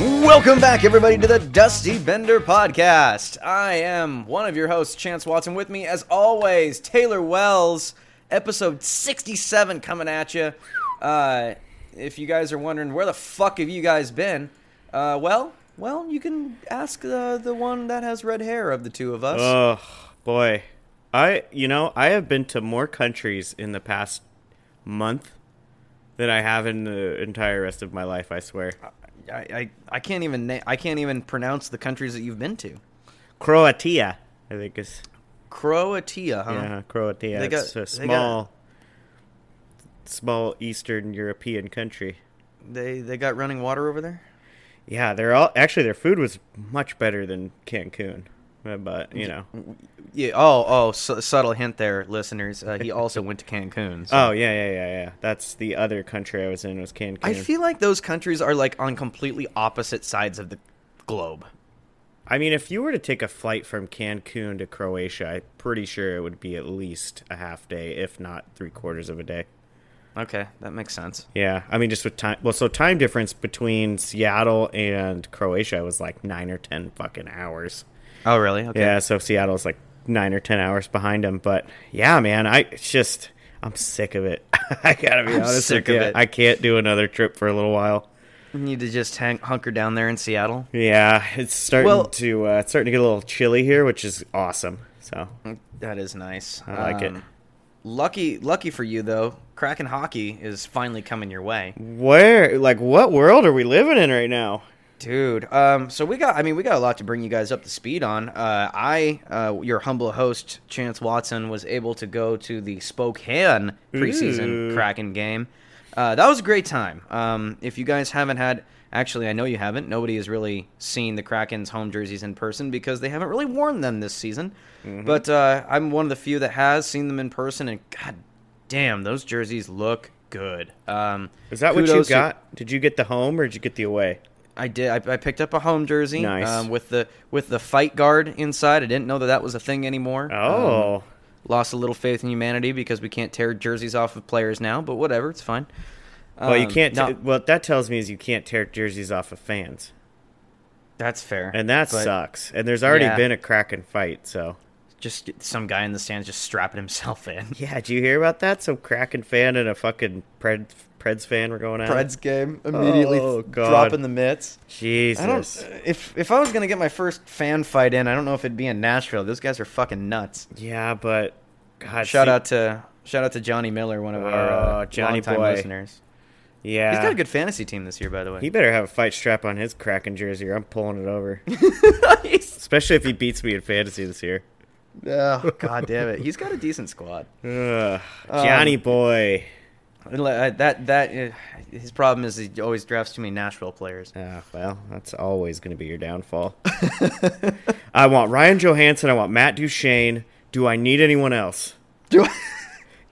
Welcome back, everybody, to the Dusty Bender Podcast. I am one of your hosts, Chance Watson. With me, as always, Taylor Wells. Episode 67 coming at you. Uh, if you guys are wondering where the fuck have you guys been, uh, well, well, you can ask uh, the one that has red hair of the two of us. Oh boy, I you know I have been to more countries in the past month than I have in the entire rest of my life. I swear. I, I, I can't even na- I can't even pronounce the countries that you've been to. Croatia, I think is Croatia, huh? yeah Croatia. They got- it's a they got- small, small Eastern European country. They they got running water over there. Yeah, they're all actually their food was much better than Cancun, but you know. Yeah. Oh, oh, su- subtle hint there, listeners. Uh, he also went to Cancun. so- Oh yeah, yeah, yeah, yeah. That's the other country I was in was Cancun. I feel like those countries are like on completely opposite sides of the globe. I mean, if you were to take a flight from Cancun to Croatia, I'm pretty sure it would be at least a half day, if not three quarters of a day. Okay, that makes sense. Yeah, I mean, just with time. Well, so time difference between Seattle and Croatia was like nine or ten fucking hours. Oh, really? Okay. Yeah, so Seattle's like nine or ten hours behind them. But yeah, man, I it's just I'm sick of it. I gotta be I'm honest sick with of you. it. I can't do another trip for a little while. You need to just hang- hunker down there in Seattle. Yeah, it's starting Well- to uh, it's starting to get a little chilly here, which is awesome. So That is nice. Um, I like it. Lucky, lucky for you though, Kraken hockey is finally coming your way, Where, like, what world are we living in right now? Dude. Um, so we got, I mean, we got a lot to bring you guys up to speed on. Uh, I, uh, your humble host, Chance Watson, was able to go to the Spokane preseason Ooh. Kraken game. Uh, that was a great time. Um, if you guys haven't had, actually, I know you haven't. Nobody has really seen the Kraken's home jerseys in person because they haven't really worn them this season. But uh, I'm one of the few that has seen them in person, and god damn, those jerseys look good. Um, Is that what you kudos to- got? Did you get the home or did you get the away? I did. I, I picked up a home jersey. Nice. Um, with the with the fight guard inside. I didn't know that that was a thing anymore. Um, Oh, lost a little faith in humanity because we can't tear jerseys off of players now. But whatever, it's fine. well, you Um, can't. no, t- what that tells me is you can't tear jerseys off of fans, that's fair. and that sucks. And there's already Yeah. been a Kraken fight, so just some guy in the stands just strapping himself in. yeah. Did you hear about that? Some Kraken fan and a fucking Pred, Preds fan were going at it? Preds game immediately Oh, God. dropping the mitts. Jesus. I don't. If if I was gonna get my first fan fight in, I don't know if it'd be in Nashville. Those guys are fucking nuts. Yeah, but God, Shout see- out to shout out to Johnny Miller, one of our uh, Oh, Johnny longtime boy. listeners. Yeah, He's got a good fantasy team this year, by the way. He better have a fight strap on his Kraken jersey, or I'm pulling it over. Especially if he beats me in fantasy this year. oh, God damn it. He's got a decent squad. Ugh, Johnny Um, boy. That that uh, his problem is he always drafts too many Nashville players. Yeah, well, that's always going to be your downfall. I want Ryan Johansen. I want Matt Duchene. Do I need anyone else? Do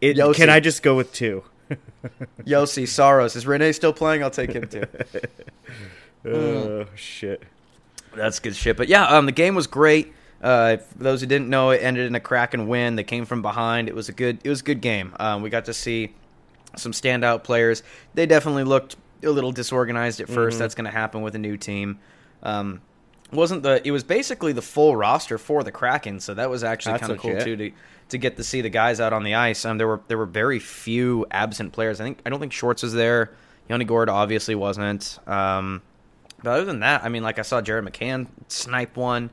It, can I just go with two? Juuse Saros is Rinne still playing? I'll take him too. Oh shit! That's good shit. But yeah, um, the game was great. Uh, for those who didn't know, it ended in a Kraken win. They came from behind. It was a good. It was a good game. Um, we got to see some standout players. They definitely looked a little disorganized at 1st That's going to happen with a new team. Um, wasn't the? It was basically the full roster for the Kraken. So that was actually kind of cool too to to get to see the guys out on the ice. Um, there were there were very few absent players. I think I don't think Schwartz was there. Yanni Gourde obviously wasn't. Um, but other than that, I mean, like I saw Jared McCann snipe one.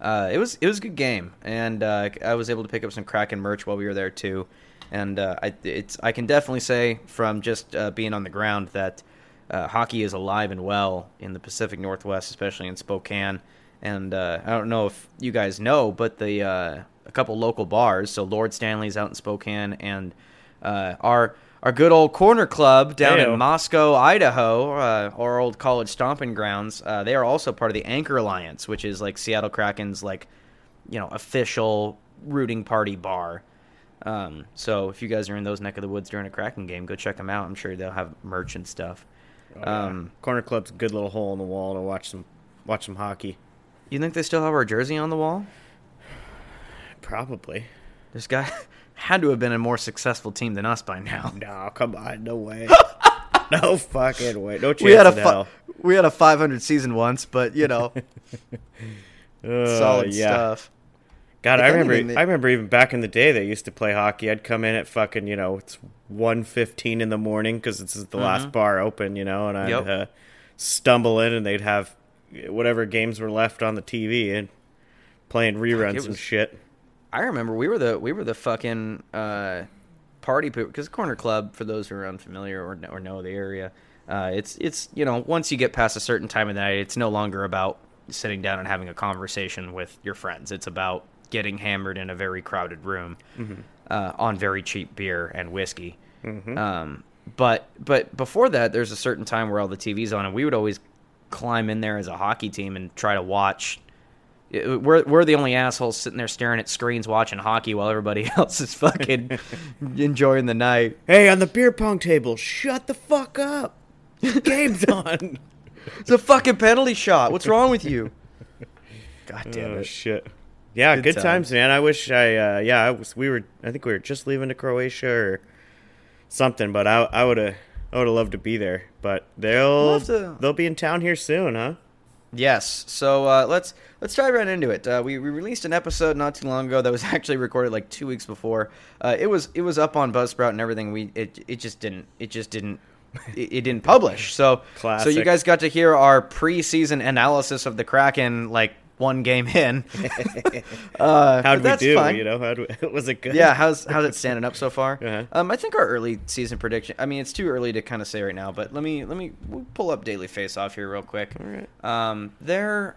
Uh, it was it was a good game, and uh, I was able to pick up some Kraken merch while we were there too. And uh, I it's I can definitely say from just uh, being on the ground that uh, hockey is alive and well in the Pacific Northwest, especially in Spokane. And uh, I don't know if you guys know, but the uh, a couple local bars, so Lord Stanley's out in Spokane, and uh, our our good old corner club down in Moscow, Idaho, uh, our old college stomping grounds. Uh, they are also part of the Anchor Alliance, which is like Seattle Kraken's like you know official rooting party bar. Um, so if you guys are in those neck of the woods during a Kraken game, go check them out. I'm sure they'll have merch and stuff. Um, Corner club's a good little hole in the wall to watch some watch some hockey. you think they still have our jersey on the wall? Probably. This guy had to have been a more successful team than us by now. No, come on, no way. no fucking way. No chance We had a fi- we had a 500 season once, but you know, Uh, solid yeah. stuff. God, If I remember. anything, they- I remember even back in the day, they used to play hockey. I'd come in at fucking, you know, it's one fifteen in the morning because this is the last bar open, you know, and I'd Mm-hmm. Yep. uh, stumble in, and they'd have whatever games were left on the TV and playing reruns it and shit. I remember we were the we were the fucking uh, party poop because Corner Club, for those who are unfamiliar or or know the area, uh, it's it's you know once you get past a certain time of the night, it's no longer about sitting down and having a conversation with your friends. It's about getting hammered in a very crowded room uh, on very cheap beer and whiskey. Um, but but before that, there's a certain time where all the TV's on, and we would always climb in there as a hockey team and try to watch it- we're we're the only assholes sitting there staring at screens watching hockey while everybody else is fucking enjoying the night. Hey, on the beer pong table, shut the fuck up. The game's on. It's a fucking penalty shot. What's wrong with you? God damn oh it. shit. Yeah, Good good, times. times. man. I wish I. Uh, yeah, I was. We were. I think we were just leaving to Croatia or something. But I. I would have. I would have loved to be there. But they'll. To- They'll be in town here soon, huh? Yes. So uh, let's let's dive right into it. Uh, we, we released an episode not too long ago that was actually recorded like two weeks before. Uh, it was it was up on Buzzsprout and everything. We it it just didn't it just didn't it, it didn't publish. So so you guys got to hear our preseason analysis of the Kraken like one game in. uh, How'd we do? fine. You know, how'd we, was it good? yeah, how's how's it standing up so far? Uh-huh. Um, I think our early season prediction. I mean, it's too early to kind of say right now, but let me let me we'll pull up daily face off here real quick. All right. Um, there.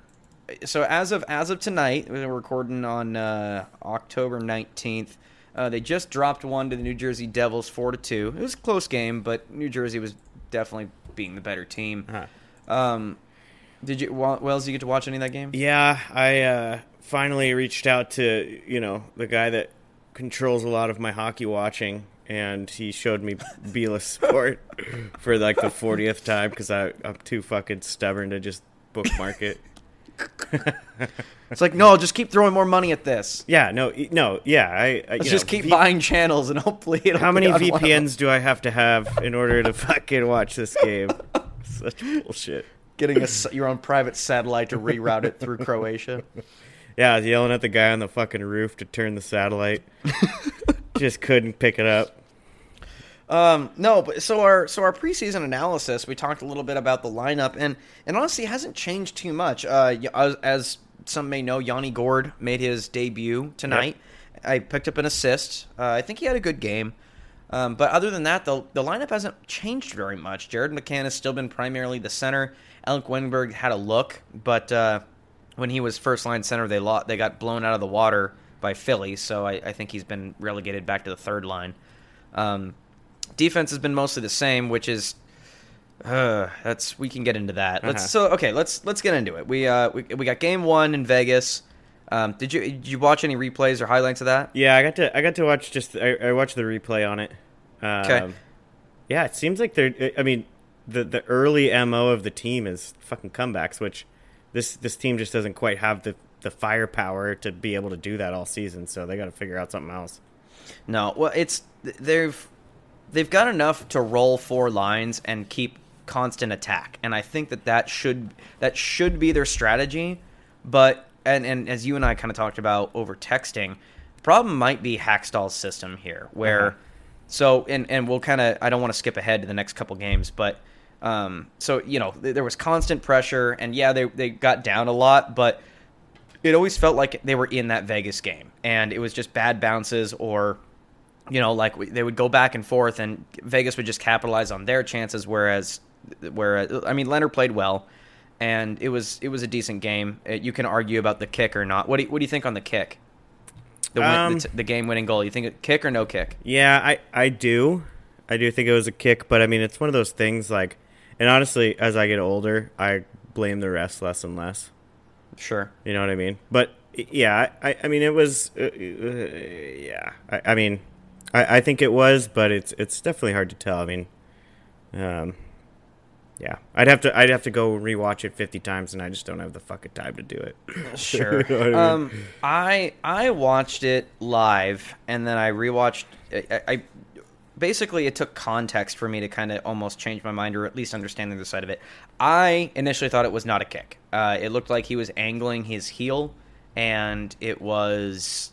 So as of as of tonight, we're recording on uh, October nineteenth. Uh, they just dropped one to the New Jersey Devils, four to two. It was a close game, but New Jersey was definitely being the better team. Uh-huh. Um, did you Wells? You get to watch any of that game? Yeah, I uh, finally reached out to you know the guy that controls a lot of my hockey watching, and he showed me Bally Sport for like the fortieth time because I'm too fucking stubborn to just bookmark it. It's like no, just keep throwing more money at this. Yeah, no, no, yeah. I, I just know, keep V- buying channels and hopefully it'll. How many on one of them. VPNs do I have to have in order to fucking watch this game? Such bullshit. Getting a, your own private satellite to reroute it through Croatia. Yeah, I was yelling at the guy on the fucking roof to turn the satellite. Just couldn't pick it up. Um, no, but so our so our preseason analysis, we talked a little bit about the lineup, and and honestly, it hasn't changed too much. Uh, as, as some may know, Yanni Gourde made his debut tonight. I picked up an assist. Uh, I think he had a good game. Um, but other than that, the the lineup hasn't changed very much. Jared McCann has still been primarily the center. Alec Wennberg had a look, but uh, when he was first line center, they lost, they got blown out of the water by Philly. So I, I think he's been relegated back to the third line. Um, defense has been mostly the same, which is uh, that's we can get into that. Let's Uh-huh. so okay. Let's let's get into it. We uh we, we got game one in Vegas. Um, did you did you watch any replays or highlights of that? Yeah, I got to I got to watch just I, I watched the replay on it. Um, 'Kay. Yeah, it seems like they're. I mean, the the early mo of the team is fucking comebacks, which this this team just doesn't quite have the the firepower to be able to do that all season. So they got to figure out something else. No. Well, it's they've they've got enough to roll four lines and keep constant attack, and I think that that should that should be their strategy. But and and as you and I kind of talked about over texting, the problem might be Hakstol's system here, where Uh-huh. so and and we'll kind of I don't want to skip ahead to the next couple games, but. Um, so you know th- there was constant pressure, and yeah, they they got down a lot, but it always felt like they were in that Vegas game, and it was just bad bounces or you know, like we, they would go back and forth, and Vegas would just capitalize on their chances. Whereas, whereas I mean, Leonard played well, and it was it was a decent game. Uh, You can argue about the kick or not. What do you, what do you think on the kick? The, win, Um, the, t- the game winning goal. You think it kick or no kick? Yeah, I I do, I do think it was a kick, but I mean it's one of those things like, and honestly, as I get older, I blame the refs less and less. Sure. You know what I mean? But yeah, I, I mean, it was, uh, uh, yeah. I, I mean, I, I think it was, but it's it's definitely hard to tell. I mean, um, yeah, I'd have to I'd have to go rewatch it fifty times, and I just don't have the fucking time to do it. Sure. You know I mean? um, I I watched it live, and then I rewatched. I, I basically it took context for me to kind of almost change my mind or at least understand the other side of it. I initially thought it was not a kick. Uh, it looked like he was angling his heel, and it was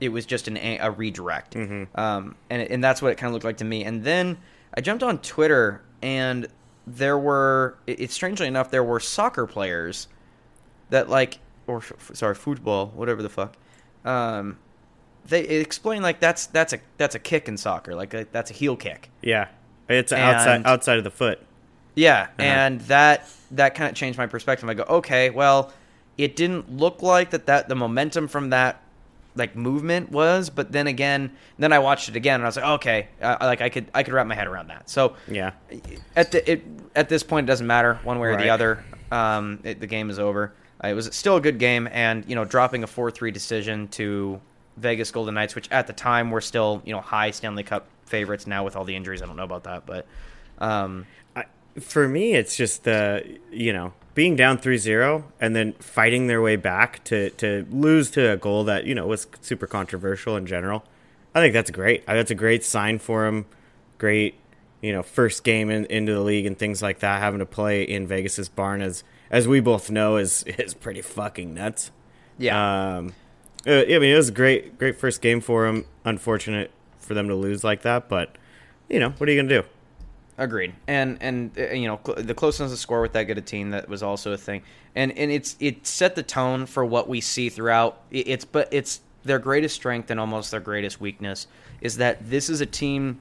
it was just an a, redirect, Mm-hmm. um, and and that's what it kind of looked like to me. And then I jumped on Twitter, and there were it, it strangely enough there were soccer players that like or f- sorry football whatever the fuck. Um, they explain like that's that's a that's a kick in soccer like a, that's a heel kick. Yeah, it's outside And- outside of the foot. Yeah, and that that kind of changed my perspective. I go, okay, well, it didn't look like that that the momentum from that like movement was, but then again, then I watched it again and I was like, okay, uh, like I could I could wrap my head around that. So Yeah, at the it at this point it doesn't matter one way or Right. the other. Um, it, the game is over. Uh, it was still a good game, and you know, dropping a four three decision to Vegas Golden Knights, which at the time were still you know high Stanley Cup favorites. Now with all the injuries, I don't know about that, but um, I, for me, it's just the you know being down 3-0 and then fighting their way back to to lose to a goal that you know was super controversial in general. I think that's great. That's a great sign for him. Great, you know, first game in, into the league and things like that. Having to play in Vegas's barn, as as we both know, is is pretty fucking nuts. yeah. Um, uh, I mean, it was a great, great first game for him. Unfortunate for them to lose like that, but you know, what are you gonna do? Agreed, and and uh, you know cl- the closeness of score with that good a team that was also a thing, and and it's it set the tone for what we see throughout. It- It's but it's their greatest strength and almost their greatest weakness is that this is a team.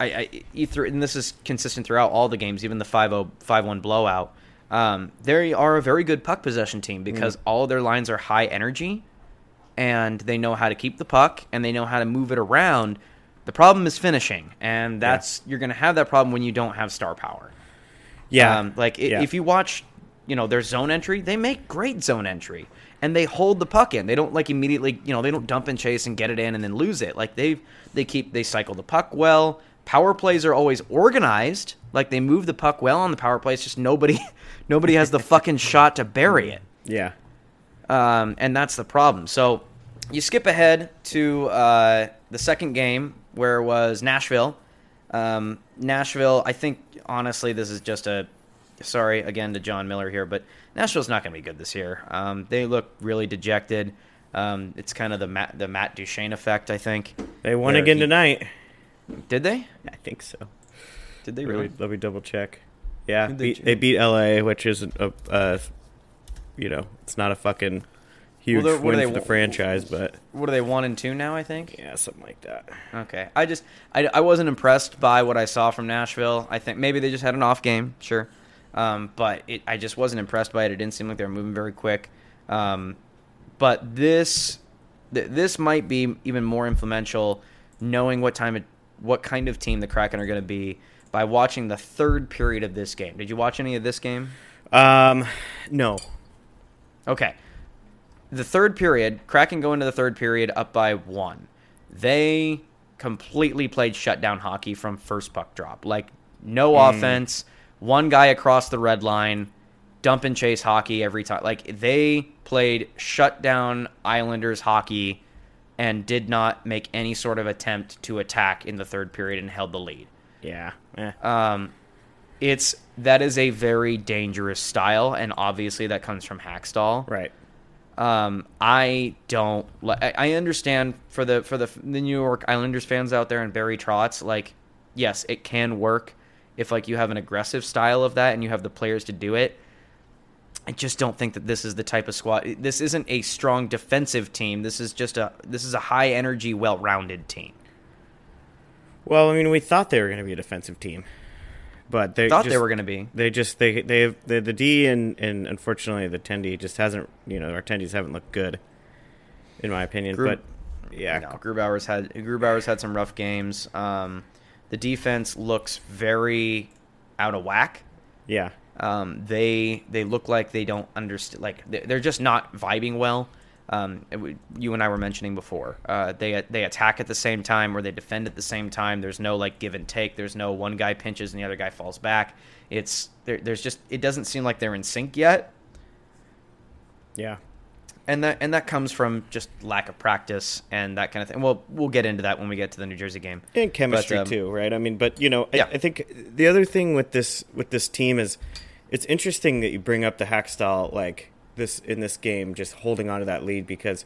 I, I either and this is consistent throughout all the games, even the 5-0, 5-1 blowout. Um, they are a very good puck possession team because all of their lines are high energy, and they know how to keep the puck and they know how to move it around. The problem is finishing, and that's you're going to have that problem when you don't have star power. Yeah, Um, like Yeah. if you watch, you know, their zone entry, they make great zone entry, and they hold the puck in. They don't like immediately, you know, they don't dump and chase and get it in and then lose it. Like they they keep they cycle the puck well. Power plays are always organized. Like they move the puck well on the power play. It's just nobody nobody has the fucking shot to bury it yeah, um, and that's the problem. So you skip ahead to uh, the second game where it was Nashville. Um, Nashville, I think honestly, this is just a sorry again to John Miller here, but Nashville's not going to be good this year. Um, they look really dejected. Um, it's kind of the Matt, the Matt Duchene effect, I think. they won again he- tonight. Did they? I think so. Did they Let me, really? let me double check. Yeah, they beat, they beat LA, which is a, a, you know, it's not a fucking huge what win they for the franchise, but What are they one and two now? I think. yeah, something like that. Okay. I just I, I wasn't impressed by what I saw from Nashville. I think maybe they just had an off game, sure. Um, but it, I just wasn't impressed by it. It didn't seem like they were moving very quick. Um, but this th- this might be even more influential knowing what time it, what kind of team the Kraken are going to be by watching the third period of this game. Did you watch any of this game? Um, no, Okay. The third period, Kraken go into the third period up by one. They completely played shutdown hockey from first puck drop. Like, no offense, one guy across the red line, dump and chase hockey every time. Like, they played shutdown Islanders hockey and did not make any sort of attempt to attack in the third period and held the lead. yeah, eh. Um, it's that is a very dangerous style, and obviously that comes from Hakstol. right. Um, I don't. li- I I understand for the for the the New York Islanders fans out there and Barry Trotz. Like, yes, it can work if like you have an aggressive style of that and you have the players to do it. I just don't think that this is the type of squad. This isn't a strong defensive team. This is just a this is a high energy, well rounded team. Well, I mean, we thought they were going to be a defensive team, but they Thought just, they were going to be. They just they they have the, the D and and unfortunately the ten D just hasn't you know our ten Ds haven't looked good, in my opinion. But yeah, No, Grubauer's had Grubauer's had some rough games. Um, the defense looks very out of whack. yeah, Um, they they look like they don't understand. Like they're just not vibing well. Um, w- you and I were mentioning before. Uh, they they attack at the same time or they defend at the same time. There's no like give and take. There's no one guy pinches and the other guy falls back. It's there, there's just it doesn't seem like they're in sync yet. yeah. and that and that comes from just lack of practice and that kind of thing. Well, we'll get into that when we get to the New Jersey game. and chemistry But, um, too, right? I mean, but you know, Yeah. I, I think the other thing with this with this team is it's interesting that you bring up the hack style like this in this game, just holding on to that lead because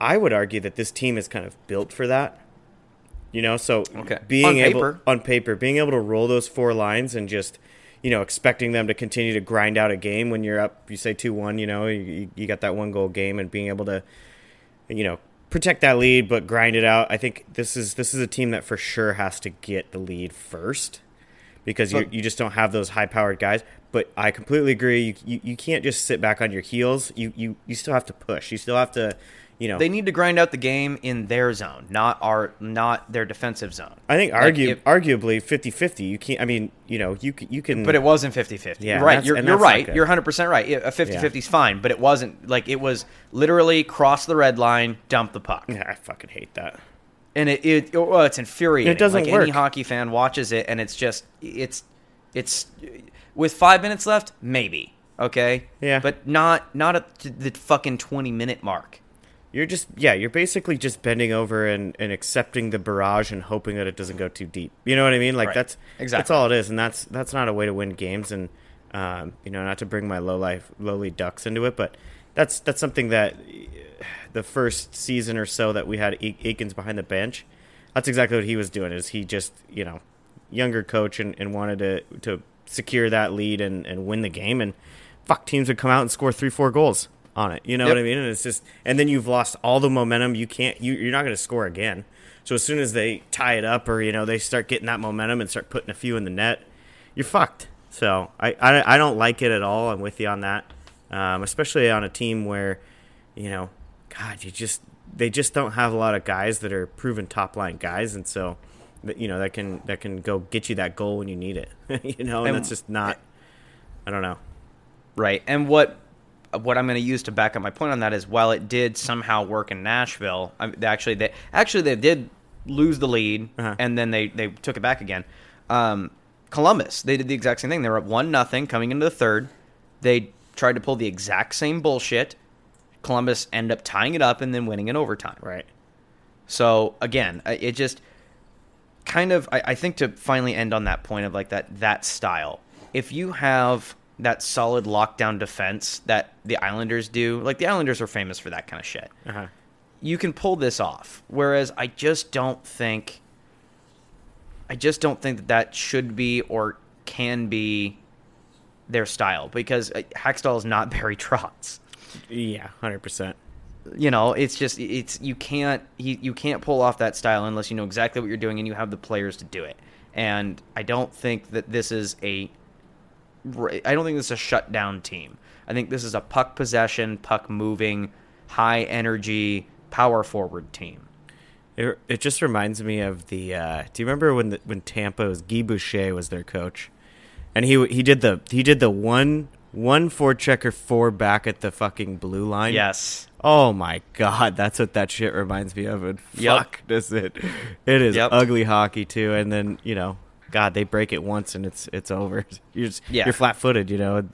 I would argue that this team is kind of built for that. You know, so Okay. being On able paper. on paper, being able to roll those four lines and just you know expecting them to continue to grind out a game when you're up, you say two one, you know, you, you got that one goal game and being able to you know protect that lead but grind it out. I think this is this is a team that for sure has to get the lead first because you you just don't have those high powered guys. But I completely agree. You, you you can't just sit back on your heels. You you you still have to push. You still have to, you know. They need to grind out the game in their zone, not our not their defensive zone. I think Like, argue if- arguably 50-50. You can't. I mean, you know, you you can. But it wasn't 50-50. Yeah, right. You're, you're right. You're 100% right. A 50-50 is fine, but it wasn't like it was literally cross the red line, dump the puck. Yeah, I fucking hate that. And it, it well, it's infuriating. It doesn't like Any hockey fan watches it, and it's just it's it's with five minutes left, maybe okay, Yeah. but not not at the fucking twenty minute mark. You're just yeah. You're basically just bending over and, and accepting the barrage and hoping that it doesn't go too deep. You know what I mean? Like Right. that's Exactly. That's all it is, and that's that's not a way to win games. And um, you know, not to bring my low life lowly ducks into it, but that's that's something that the first season or so that we had Eakins behind the bench. That's exactly what he was doing. Is he just you know younger coach and, and wanted to to secure that lead and, and win the game and fuck teams would come out and score three four goals on it. You know Yep. what I mean? And it's just and then you've lost all the momentum. You can't you you're not going to score again. So as soon as they tie it up or you know they start getting that momentum and start putting a few in the net, you're fucked. So I I, I don't like it at all. I'm with you on that, um, especially on a team where you know, God, you just they just don't have a lot of guys that are proven top line guys, and so you know that can that can go get you that goal when you need it. you know, and, And- that's just not. I don't know. Right. And what what I'm going to use to back up my point on that is while it did somehow work in Nashville, actually they actually they did lose the lead Uh-huh. and then they they took it back again. Um, Columbus, they did the exact same thing. They were up one nothing coming into the third. They tried to pull the exact same bullshit. Columbus ended up tying it up and then winning in overtime. Right. So again, it just kind of I, I think to finally end on that point of like that that style. If you have that solid lockdown defense that the Islanders do, like the Islanders are famous for that kind of shit. Uh huh. You can pull this off. Whereas I just don't think I just don't think that that should be or can be their style because uh, Hakstol is not Barry Trotz Yeah, hundred percent. you know it's just it's you can't he, you can't pull off that style unless you know exactly what you're doing and you have the players to do it and i don't think that this is a i don't think this is a shutdown team i think this is a puck possession puck moving high energy power forward team It, it just reminds me of the. Uh, do you remember when the, when Tampa was Guy Boucher was their coach, and he he did the he did the one one four checker four back at the fucking blue line. yes Oh my god, that's what that shit reminds me of. And Yep. fuck, does it? It is Yep. ugly hockey too. And then you know, God, they break it once and it's it's over. You're just, Yeah. you're flat footed. You know.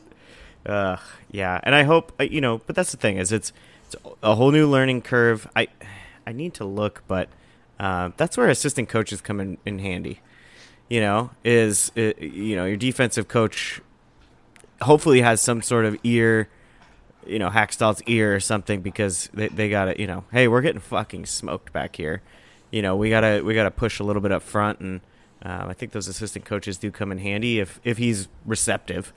Uh, yeah, and I hope uh, you know. But that's the thing is, it's it's a whole new learning curve. I I need to look, but uh, that's where assistant coaches come in, in handy. You know, is uh, you know your defensive coach hopefully has some sort of ear you know, Hakstol's ear or something because they, they got to, you know, hey, we're getting fucking smoked back here. You know, we gotta we gotta push a little bit up front, and um, I think those assistant coaches do come in handy if if he's receptive,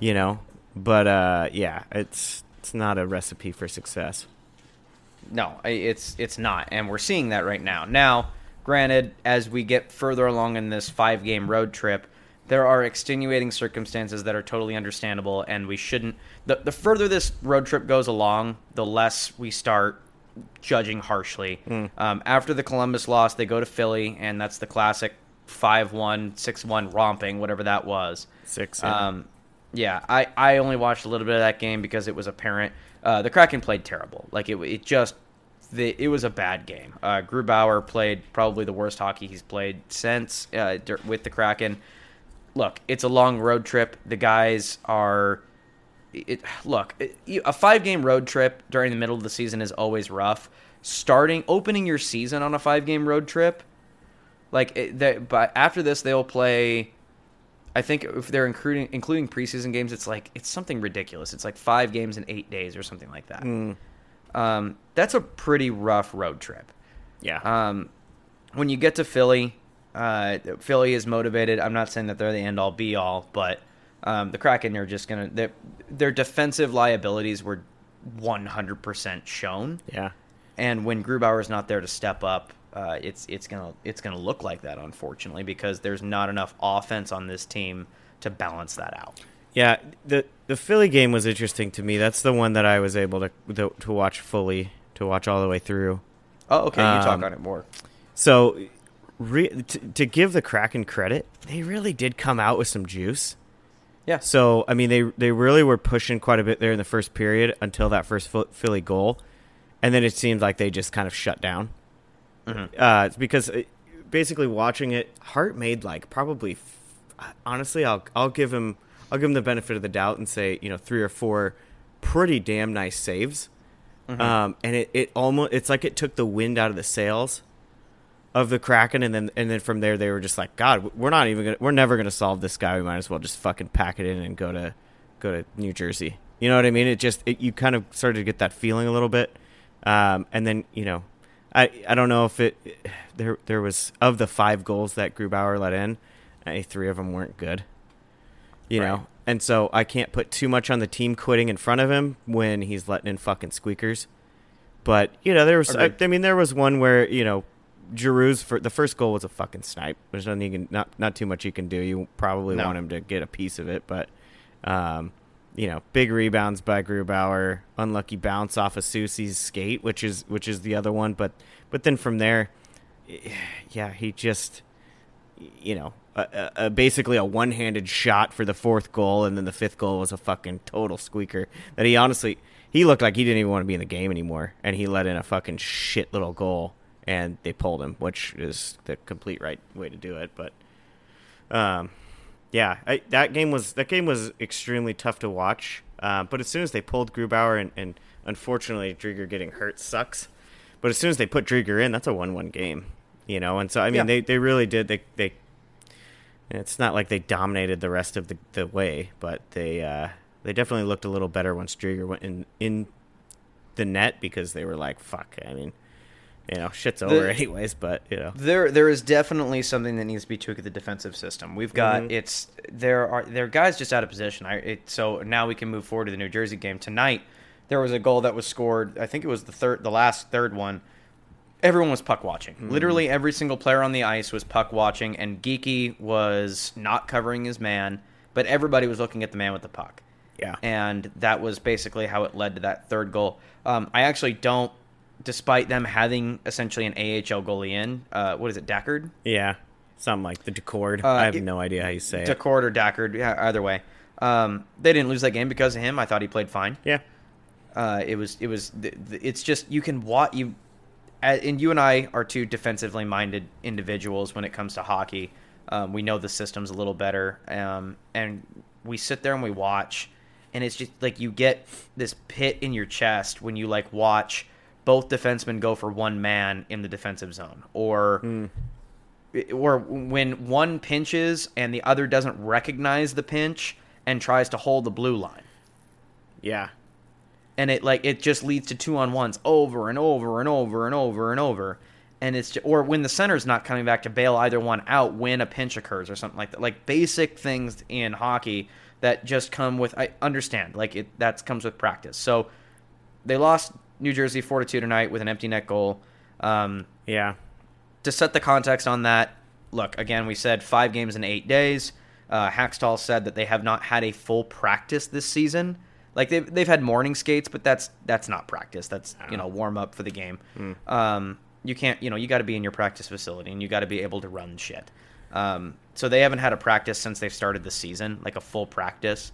you know. But uh, yeah, it's it's not a recipe for success. No, it's it's not, and we're seeing that right now. Now, granted, as we get further along in this five game road trip, there are extenuating circumstances that are totally understandable, and we shouldn't. The the further this road trip goes along, the less we start judging harshly. Um, after the Columbus loss, they go to Philly, and that's the classic 5-1, 6-1 romping, whatever that was. Six. yeah. Um, yeah, I, I only watched a little bit of that game because it was apparent. Uh, the Kraken played terrible. Like it, it just, the, it was a bad game. Uh, Grubauer played probably the worst hockey he's played since uh, with the Kraken. Look, it's a long road trip. The guys are it look it, a five game road trip during the middle of the season is always rough. Starting opening your season on a five game road trip, like it, they, but after this they'll play. I think if they're including including preseason games, it's like it's something ridiculous. It's like five games in eight days or something like that. Um, that's a pretty rough road trip. Yeah. Um, when you get to Philly, uh, Philly is motivated. I'm not saying that they're the end all be all, but um, the Kraken are just gonna their, their defensive liabilities were 100% shown, yeah. and when Grubauer is not there to step up, uh, it's it's gonna it's gonna look like that, unfortunately, because there's not enough offense on this team to balance that out. Yeah, the the Philly game was interesting to me. That's the one that I was able to to, to watch fully, to watch all the way through. Oh, okay, you talk Um, on it more. So, re- to, to give the Kraken credit, they really did come out with some juice. Yeah. So, I mean, they they really were pushing quite a bit there in the first period until that first Philly goal, and then it seemed like they just kind of shut down. Uh, it's because uh basically watching it, Hart made like probably, f- honestly, I'll I'll give him I'll give him the benefit of the doubt and say you know three or four pretty damn nice saves. Um, and it, it almost it's like it took the wind out of the sails of the Kraken, and then and then from there they were just like, God, we're not even gonna, we're never gonna solve this guy. We might as well just fucking pack it in and go to go to New Jersey. You know what I mean? It just it, you kind of started to get that feeling a little bit, um, and then you know, I I don't know if it there there was of the five goals that Grubauer let in, eh, three of them weren't good. You Right. know, and so I can't put too much on the team quitting in front of him when he's letting in fucking squeakers. But you know, there was I, I mean, there was one where you know, Giroux's for the first goal was a fucking snipe. There's nothing you can not not too much you can do. You probably No. want him to get a piece of it, but um, you know, big rebounds by Grubauer, unlucky bounce off of Soucy's skate, which is which is the other one. But but then from there, yeah, he just you know, a, a, basically a one-handed shot for the fourth goal, and then the fifth goal was a fucking total squeaker. That he honestly, he looked like he didn't even want to be in the game anymore, and he let in a fucking shit little goal, and they pulled him, which is the complete right way to do it. But, um, yeah, I, that game was that game was extremely tough to watch. Uh, but as soon as they pulled Grubauer, and, and unfortunately Driedger getting hurt sucks. But as soon as they put Driedger in, that's a one-one game, you know. And so I mean, Yeah. they they really did. They they it's not like they dominated the rest of the, the way, but they uh, they definitely looked a little better once Driedger went in in the net because they were like, "Fuck." I mean, you know, shit's over The- anyways. But you know, There, there is definitely something that needs to be tweaked at the defensive system. We've got Mhm. it's there are there are guys just out of position. I it, so now we can move forward to the New Jersey game tonight. There was a goal that was scored. I think it was the third, the last third one. Everyone was puck watching. Literally every single player on the ice was puck watching, and Geekie was not covering his man, but everybody was looking at the man with the puck yeah, and that was basically how it led to that third goal. Um, I actually don't, despite them having essentially an AHL goalie in, uh, what is it, Dackard? yeah, something like the Daccord. Uh, I have it- no idea how you say it. Dackard or Dackard, yeah, either way. Um, they didn't lose that game because of him. I thought he played fine. Yeah, Uh, it was, it was, th- th- it's just you can watch you, and you and I are two defensively minded individuals when it comes to hockey. Um, we know the systems a little better, um, and we sit there and we watch, and it's just like you get this pit in your chest when you like watch both defensemen go for one man in the defensive zone, or or when one pinches and the other doesn't recognize the pinch and tries to hold the blue line. Yeah, and it like it just leads to two on ones over and over and over and over and over. And it's just, or when the center's not coming back to bail either one out when a pinch occurs or something like that. Like basic things in hockey that just come with i understand like it that comes with practice. So they lost new jersey 4 to 2 tonight with an empty net goal. Um, yeah, to set the context on that, look, again, we said five games in eight days. Uh, Hakstol said that they have not had a full practice this season. Like they've they've had morning skates, but that's that's not practice. That's you know warm up for the game. Um, you can't you know you got to be in your practice facility and you got to be able to run shit. Um, so they haven't had a practice since they've started the season, like a full practice.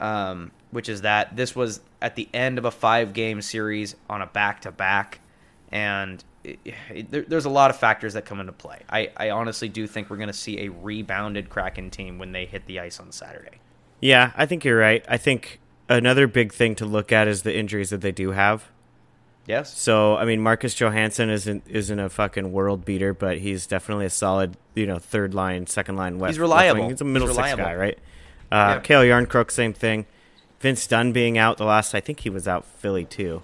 Um, which is that this was at the end of a five game series on a back to back, and it, it, there, there's a lot of factors that come into play. I, I honestly do think we're going to see a rebounded Kraken team when they hit the ice on Saturday. yeah. I think you're right. I think another big thing to look at is the injuries that they do have. Yes. So I mean, Marcus Johansson isn't isn't a fucking world beater, but he's definitely a solid, you know, third line, second line west. He's reliable. wing. He's a middle He's six guy, right? Uh, Yeah. Calle Järnkrok, same thing. Vince Dunn being out the last, I think he was out Philly too.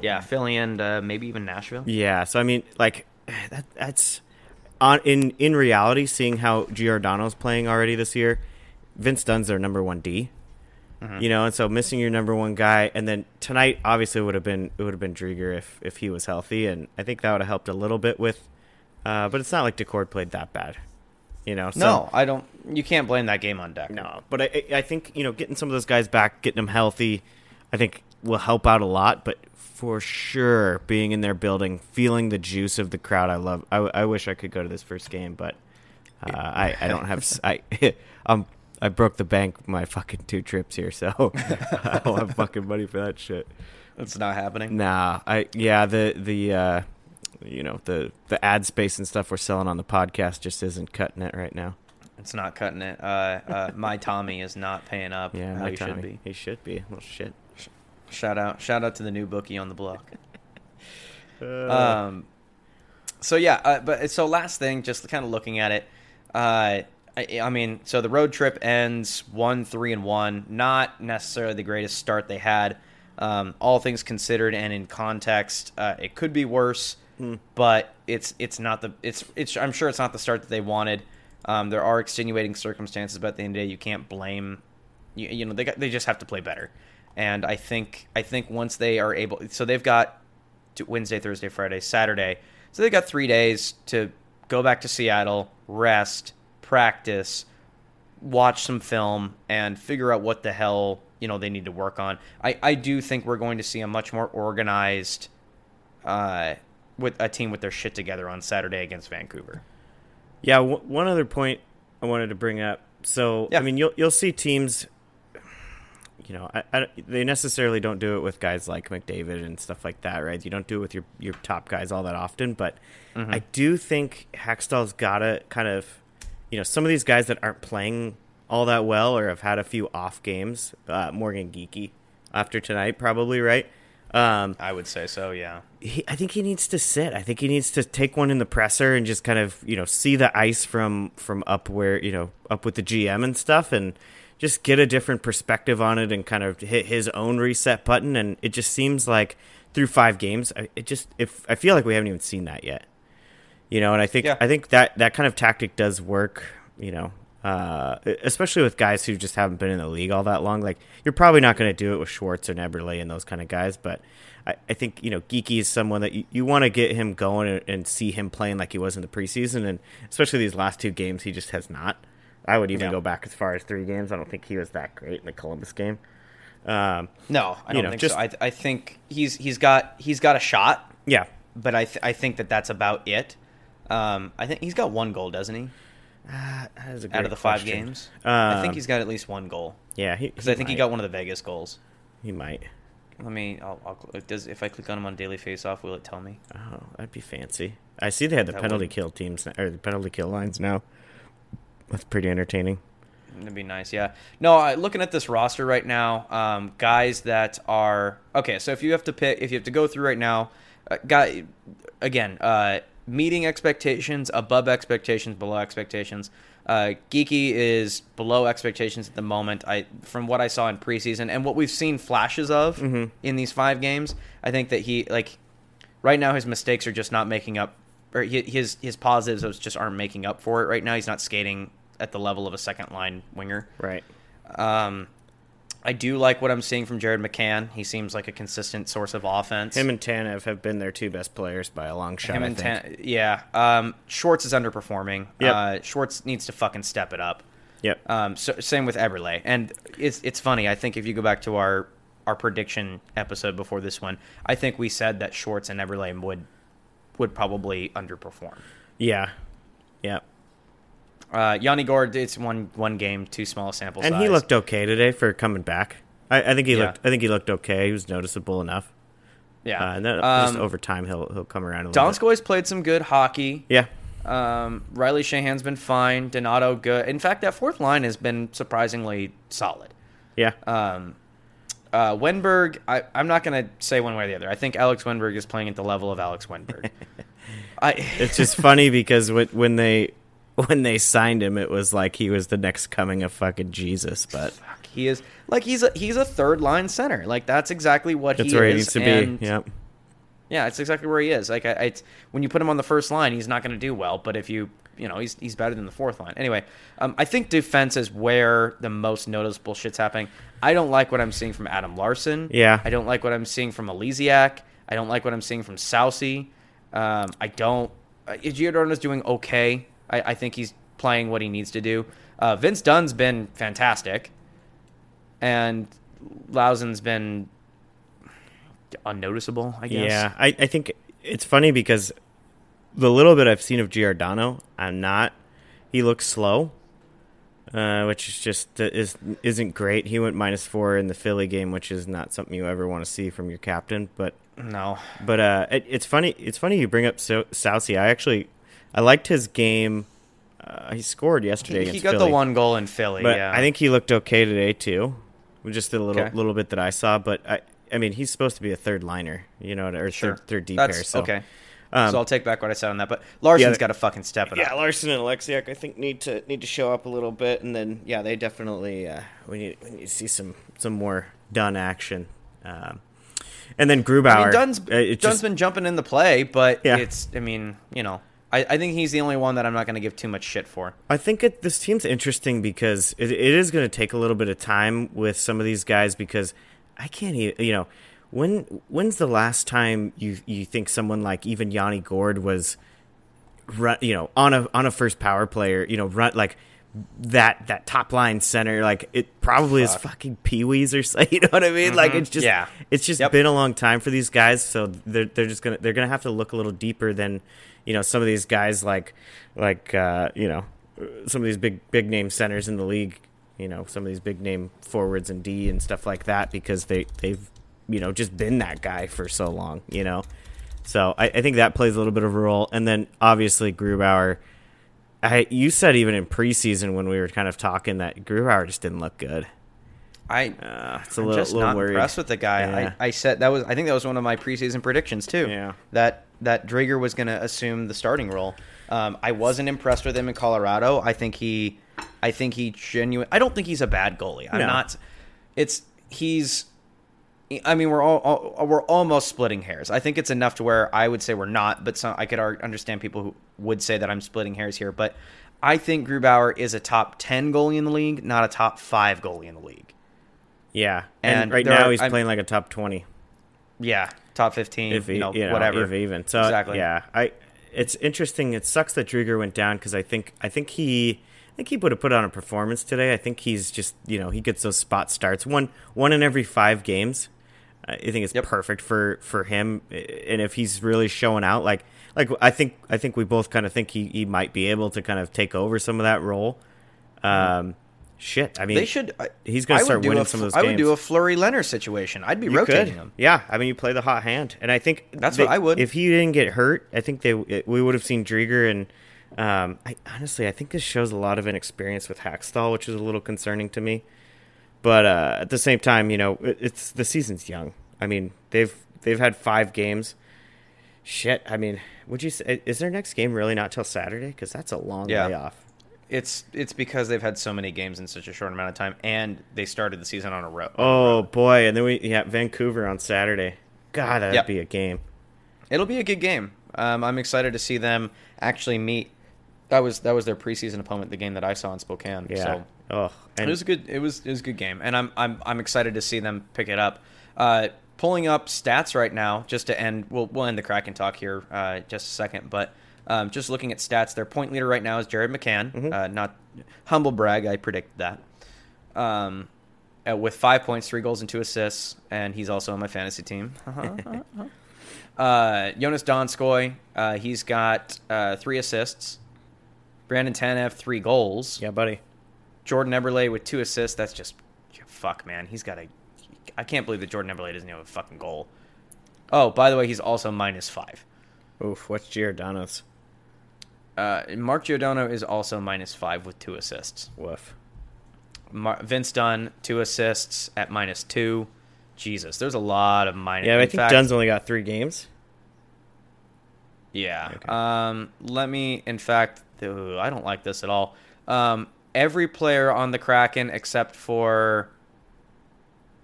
Yeah, Philly and uh, maybe even Nashville. Yeah, so I mean, like that that's on in in reality, seeing how Giordano's playing already this year, Vince Dunn's their number one D. You know, and so missing your number one guy, and then tonight obviously would have been it would have been Driedger if if he was healthy, and I think that would have helped a little bit with. Uh, but it's not like Daccord played that bad, you know. So, No, I don't. You can't blame that game on deck. no, but I I think you know getting some of those guys back, getting them healthy, I think will help out a lot. But for sure, being in their building, feeling the juice of the crowd, I love. I, I wish I could go to this first game, but uh, I I don't have I um I broke the bank my fucking two trips here, so I don't have fucking money for that shit. That's not happening. Nah, I yeah the the uh, you know the the ad space and stuff we're selling on the podcast just isn't cutting it right now. It's not cutting it. Uh, uh, my Tommy is not paying up. Yeah, how my he Tommy. should be. He should be. Well, shit. Shout out, shout out to the new bookie on the block. Um, so yeah, uh, but so last thing, just kind of looking at it, uh, I, I mean, so the road trip ends one, three, and one. Not necessarily the greatest start they had. Um, all things considered, and in context, uh, it could be worse. But it's it's not the it's it's I'm sure it's not the start that they wanted. Um, there are extenuating circumstances, but at the end of the day, you can't blame. You, you know, they got, they just have to play better. And I think I think once they are able, so they've got Wednesday, Thursday, Friday, Saturday. So they've got three days to go back to Seattle, rest, practice, watch some film, and figure out what the hell you know they need to work on. I, I do think we're going to see a much more organized, uh, with a team with their shit together on Saturday against Vancouver. Yeah, w- one other point I wanted to bring up. So, Yeah. I mean, you'll you'll see teams. You know, I, I, they necessarily don't do it with guys like McDavid and stuff like that, right? You don't do it with your your top guys all that often, but I do think Hakstol's got to kind of, you know, some of these guys that aren't playing all that well or have had a few off games. Uh, Morgan Geekie after tonight, probably right. Um, I would say so. Yeah. he, I think he needs to sit. I think he needs to take one in the presser and just kind of you know see the ice from from up where you know up with the GM and stuff, and just get a different perspective on it and kind of hit his own reset button. And it just seems like through five games, I- it just if I feel like we haven't even seen that yet. You know, and I think Yeah. I think that that kind of tactic does work. You know, uh, especially with guys who just haven't been in the league all that long. Like you're probably not going to do it with Schwartz or Neberle and those kind of guys, but I, I think you know Geekie is someone that you, you want to get him going and, and see him playing like he was in the preseason, and especially these last two games, he just has not. I would even Yeah. go back as far as three games. I don't think he was that great in the Columbus game. Um, No, I don't know, think just- so. I, I think he's he's got he's got a shot, yeah, but I th- I think that that's about it. Um, I think he's got one goal, doesn't he? a Out of the five question. games, I Um, think he's got at least one goal Yeah, because I think he got one of the Vegas goals. He might. Let me. I'll, I'll, does if I click on him on daily faceoff, will it tell me? Oh, that'd be fancy. I see they had the That penalty would- kill teams or the penalty kill lines now. That's pretty entertaining. That'd be nice. Yeah. No, I, looking at this roster right now, um, guys that are okay. So if you have to pick, if you have to go through right now, uh, guy, again, uh, meeting expectations, above expectations, below expectations. Uh, Geekie is below expectations at the moment. I from what I saw in preseason and what we've seen flashes of in these five games, I think that he like right now his mistakes are just not making up or his his positives just aren't making up for it right now. He's not skating at the level of a second line winger. Right. Um, I do like what I'm seeing from Jared McCann. He seems like a consistent source of offense. Him and Tanev have been their two best players by a long shot. Him I and think. Tan- yeah. Um, Schwartz is underperforming. Yep. Uh, Schwartz needs to fucking step it up. Yep. Um, so, same with Eberle, and it's it's funny. I think if you go back to our our prediction episode before this one, I think we said that Schwartz and Eberle would would probably underperform. yeah. Yep. Uh, Yanni Gourde, it's one one game, too small sample And size. he looked okay today for coming back. I, I think he Yeah. looked. I think he looked okay. He was noticeable enough. yeah. Uh, and then um, just over time, he'll he'll come around a little. bit. Donskoy's played some good hockey. Yeah. Um, Riley Sheahan's been fine. Donato good. In fact, that fourth line has been surprisingly solid. Yeah. Um, Uh, Wennberg, I, I'm not going to say one way or the other. I think Alex Wennberg is playing at the level of Alex Wennberg. I, It's just funny because when when they when they signed him, it was like he was the next coming of fucking Jesus. But fuck, he is like he's a he's a third line center. Like that's exactly what that's he where is. he needs to and- be. Yep. Yeah, it's exactly where he is. Like, I, it's when you put him on the first line, he's not going to do well. But if you, you know, he's he's better than the fourth line. Anyway, um, I think defense is where the most noticeable shit's happening. I don't like what I'm seeing from Adam Larsson. Yeah. I don't like what I'm seeing from Oleksiak. I don't like what I'm seeing from Soucy. Um, I don't. Uh, Giordano's doing okay. I, I think he's playing what he needs to do. Uh, Vince Dunn's been fantastic, and Lauzon's been unnoticeable. I guess. Yeah, I, I think it's funny because the little bit I've seen of Giordano, I'm not. He looks slow, uh, which is just is isn't great. He went minus four in the Philly game, which is not something you ever want to see from your captain. But No. but uh, it, it's funny. It's funny you bring up so- Soucy. I actually I liked his game. Uh, he scored yesterday. He, he got Philly, the one goal in Philly. but yeah. I think he looked okay today too. We just the little Okay. little bit that I saw, but I I mean he's supposed to be a third liner, you know, or sure. third, third deep That's pair. So okay. um, so I'll take back what I said on that. But Larsson's Yeah, got to fucking step it yeah, up. Yeah, Larson and Oleksiak, I think need to need to show up a little bit, and then yeah, they definitely uh, we need we need to see some some more Dunn action. Um, and then Grubauer, I mean, Dunn's, uh, Dunn's just- been jumping in the play, but Yeah. it's. I mean, you know, I, I think he's the only one that I'm not going to give too much shit for. I think it, this team's interesting because it, it is going to take a little bit of time with some of these guys because I can't even, you know, when when's the last time you you think someone like even Yanni Gourde was, run, you know, on a on a first power player, you know, run like that that top line center, like it probably is fucking Pee Wee's or so, you know what I mean? Like mm-hmm. it's just Yeah. it's just Yep. been a long time for these guys, so they're they're just gonna they're gonna have to look a little deeper than you know some of these guys like like uh, you know some of these big big name centers in the league. You know some of these big name forwards and D and stuff like that because they they've you know just been that guy for so long. You know, so I, I think that plays a little bit of a role. And then obviously Grubauer. I you said even in preseason when we were kind of talking that Grubauer just didn't look good. I Uh, it's a I'm little, just little not worried. impressed with the guy. Yeah. I, I said that was. I think that was one of my preseason predictions too. Yeah. That that Driedger was going to assume the starting role. Um, I wasn't impressed with him in Colorado. I think he, I think he genuine. I don't think he's a bad goalie. I'm No. not. It's he's. I mean, we're all, all we're almost splitting hairs. I think it's enough to where I would say we're not, but some, I could understand people who would say that I'm splitting hairs here. But I think Grubauer is a top ten goalie in the league, not a top five goalie in the league. Yeah, and, And right now are- he's I'm- playing like a top twenty, Yeah, top fifteen. if he, you know, you know, whatever. if even. So Exactly. yeah, I. It's interesting. It sucks that Driedger went down because I think I think he I think he would have put on a performance today. I think he's just you know he gets those spot starts one one in every five games. I think it's Yep. perfect for for him, and if he's really showing out, like like I think I think we both kind of think he, he might be able to kind of take over some of that role. Um, shit, I mean They should. I- He's gonna I would start winning a, some of those games. I would do a Fleury Lehner situation. I'd be You rotating could. him. Yeah, I mean, you play the hot hand, and I think That's they- what I would. If he didn't get hurt, I think they it, we would have seen Driedger and. Um, I honestly, I think this shows a lot of inexperience with Hakstol, which is a little concerning to me. But uh, at the same time, you know, it, it's the season's young. I mean, they've they've had five games. Shit, I mean, would you say is their next game really not till Saturday? Because that's a long Yeah. layoff. It's it's because they've had so many games in such a short amount of time, and they started the season on a row. Oh boy, and then we yeah Vancouver on Saturday. God, that'd Yep. be a game. It'll be a good game. Um, I'm excited to see them actually meet. That was that was their preseason opponent, the game that I saw in Spokane. Yeah. So oh, and it was a good. It was it was a good game, and I'm I'm I'm excited to see them pick it up. Uh, pulling up stats right now, just to end. We'll we'll end the Kraken talk here uh, just a second, but um, just looking at stats, their point leader right now is Jared McCann. Mm-hmm. Uh, not humble brag, I predicted that. Um, uh, with five points, three goals, and two assists, and he's also on my fantasy team. uh, Joonas Donskoi, uh, he's got uh, three assists. Brandon Tanev, three goals. yeah, buddy. Jordan Eberle with two assists. That's just fuck, man. He's got a. I can't believe that Jordan Eberle doesn't have a fucking goal. Oh, by the way, he's also minus five. Oof, what's Giordano's? Uh, Mark Giordano is also minus five with two assists. Woof. Mar- Vince Dunn two assists at minus two. Jesus, there's a lot of minus. Yeah, I think fact, Dunn's only got three games. Yeah. Okay. Um, let me, in fact, ooh, I don't like this at all. Um, every player on the Kraken except for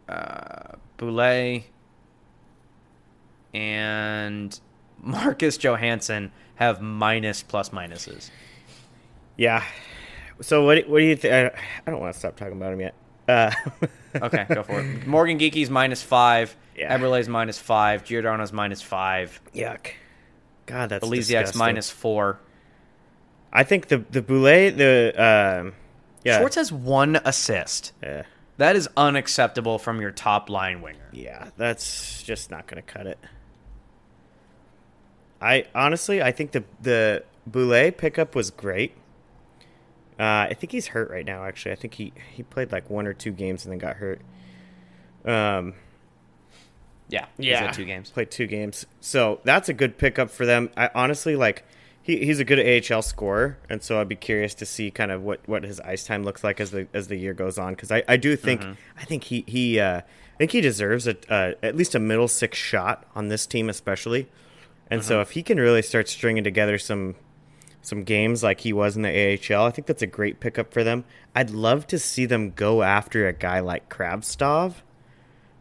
uh, Boulet and Marcus Johansson have minus plus minuses. Yeah. So what? What do you think? I, I don't want to stop talking about him yet. Uh, Okay, go for it. Morgan Geekie's minus five. Yeah. Eberle's minus five. Giordano's minus five. Yuck. God, that's disgusting. minus four. I think the the Boulet the um yeah Schwartz has one assist. yeah That is unacceptable from your top line winger. yeah that's just not gonna cut it. I honestly I think the the Boulet pickup was great. Uh, I think he's hurt right now. Actually, I think he he played like one or two games and then got hurt. Um, Yeah, he's two games. Played two games, so that's a good pickup for them. I honestly like he, he's a good AHL scorer, and so I'd be curious to see kind of what, what his ice time looks like as the as the year goes on. Because I, I do think I think he he uh, I think he deserves a, uh, at least a middle six shot on this team, especially. And so if he can really start stringing together some some games like he was in the AHL, I think that's a great pickup for them. I'd love to see them go after a guy like Kravtsov.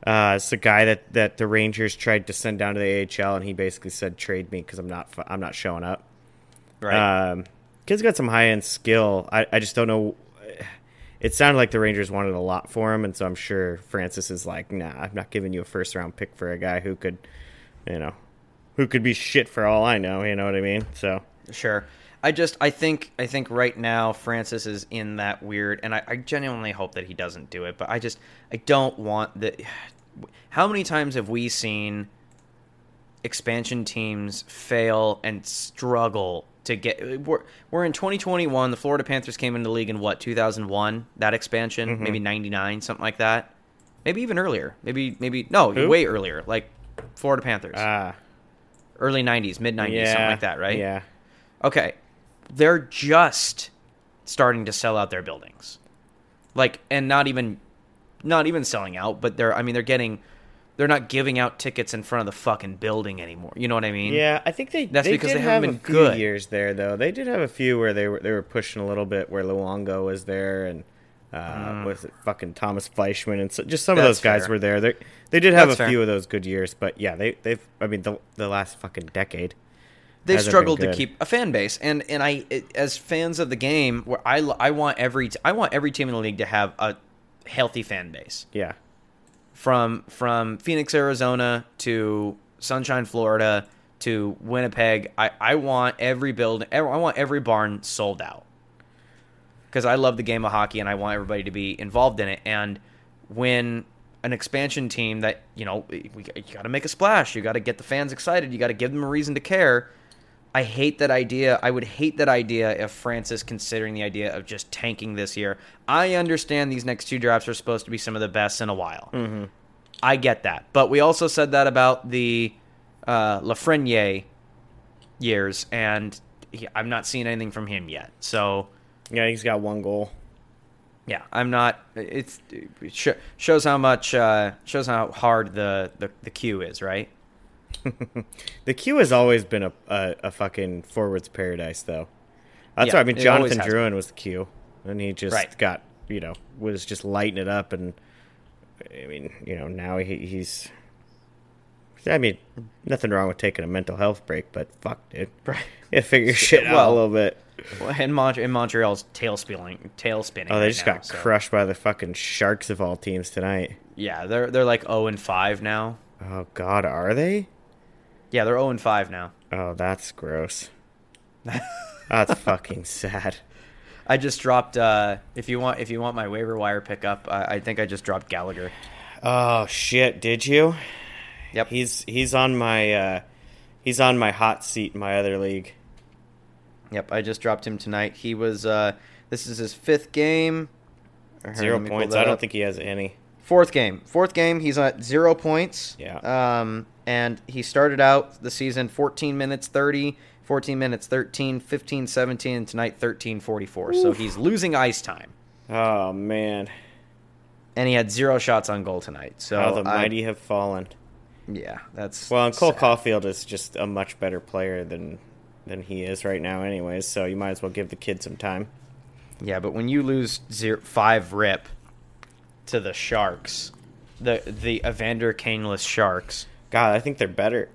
Uh, it's a guy that, that the Rangers tried to send down to the AHL, and he basically said, "Trade me because I'm not I'm not showing up." Right. Um, kid's got some high end skill. I, I just don't know. It sounded like the Rangers wanted a lot for him, and so I'm sure Francis is like, "Nah, I'm not giving you a first round pick for a guy who could, you know, who could be shit for all I know." You know what I mean? So Sure. I just I think I think right now Francis is in that weird and I, I genuinely hope that he doesn't do it, but I just I don't want the how many times have we seen expansion teams fail and struggle to get we're, we're in 2021 the Florida Panthers came into the league in what 2001 that expansion Mm-hmm. maybe 99 something like that maybe even earlier maybe maybe no Who? way earlier like Florida Panthers ah, early 90s mid 90s yeah, something like that right Yeah, Okay. They're just starting to sell out their buildings. Like and not even not even selling out, but they're I mean they're getting they're not giving out tickets in front of the fucking building anymore. You know what I mean? yeah. I think they That's they because did they have haven't a been few good. years there though. They did have a few where they were they were pushing a little bit where Luongo was there and. Uh, was it fucking Tomas Fleischmann and so, just some of Mm. Those guys fair. were there. They they did have That's a fair. few of those good years, but yeah, they they've I mean the the last fucking decade. They've struggled to keep a fan base, and and I as fans of the game, where I I want every I want every team in the league to have a healthy fan base. Yeah, from from Phoenix, Arizona to Sunshine, Florida to Winnipeg. I, I want every building. I want every barn sold out because I love the game of hockey and I want everybody to be involved in it. And when an expansion team that you know we, you got to make a splash, you got to get the fans excited, you got to give them a reason to care. I hate that idea. I would hate that idea if Francis considering the idea of just tanking this year. I understand these next two drafts are supposed to be some of the best in a while. Mm-hmm. I get that, but we also said that about the uh, Lafreniere years, and he, I'm not seeing anything from him yet. So yeah, he's got one goal. yeah, I'm not. It's it sh- shows how much uh, shows how hard the, the the Q is, right? The Q has always been a a, a fucking forwards paradise, though. That's Yeah, why I mean Jonathan Drouin was the Q, and he just Right. got you know was just lighting it up, and I mean you know now he, he's. I mean, nothing wrong with taking a mental health break, but fuck, dude. Right. Yeah, figure shit out a little bit. Well, in, Mont- in Montreal's tail spilling, tail spinning. Oh, they right just now, got so- crushed by the fucking Sharks of all teams tonight. Yeah, they're they're like zero and five now. Oh God, are they? Yeah, they're zero and five now. Oh, that's gross. that's fucking sad. I just dropped. Uh, if you want, if you want my waiver wire pickup, I, I think I just dropped Gallagher. Oh shit! Did you? Yep. He's he's on my uh, he's on my hot seat in my other league. Yep, I just dropped him tonight. He was. Uh, this is his fifth game. Zero let me pull points. I don't up. think he has any. Fourth game. Fourth game. He's at zero points. Yeah. Um, and he started out the season 14 minutes 30, 14 minutes 13, 15 17, and tonight 13 44. So he's losing ice time. Oh man. and he had zero shots on goal tonight. So How the I- mighty have fallen. yeah, that's Well, and Cole sad. Caulfield is just a much better player than than he is right now, anyways. So you might as well give the kid some time. Yeah, but when you lose zero, five rip to the Sharks, the the Evander Kaneless Sharks, God, I think they're better.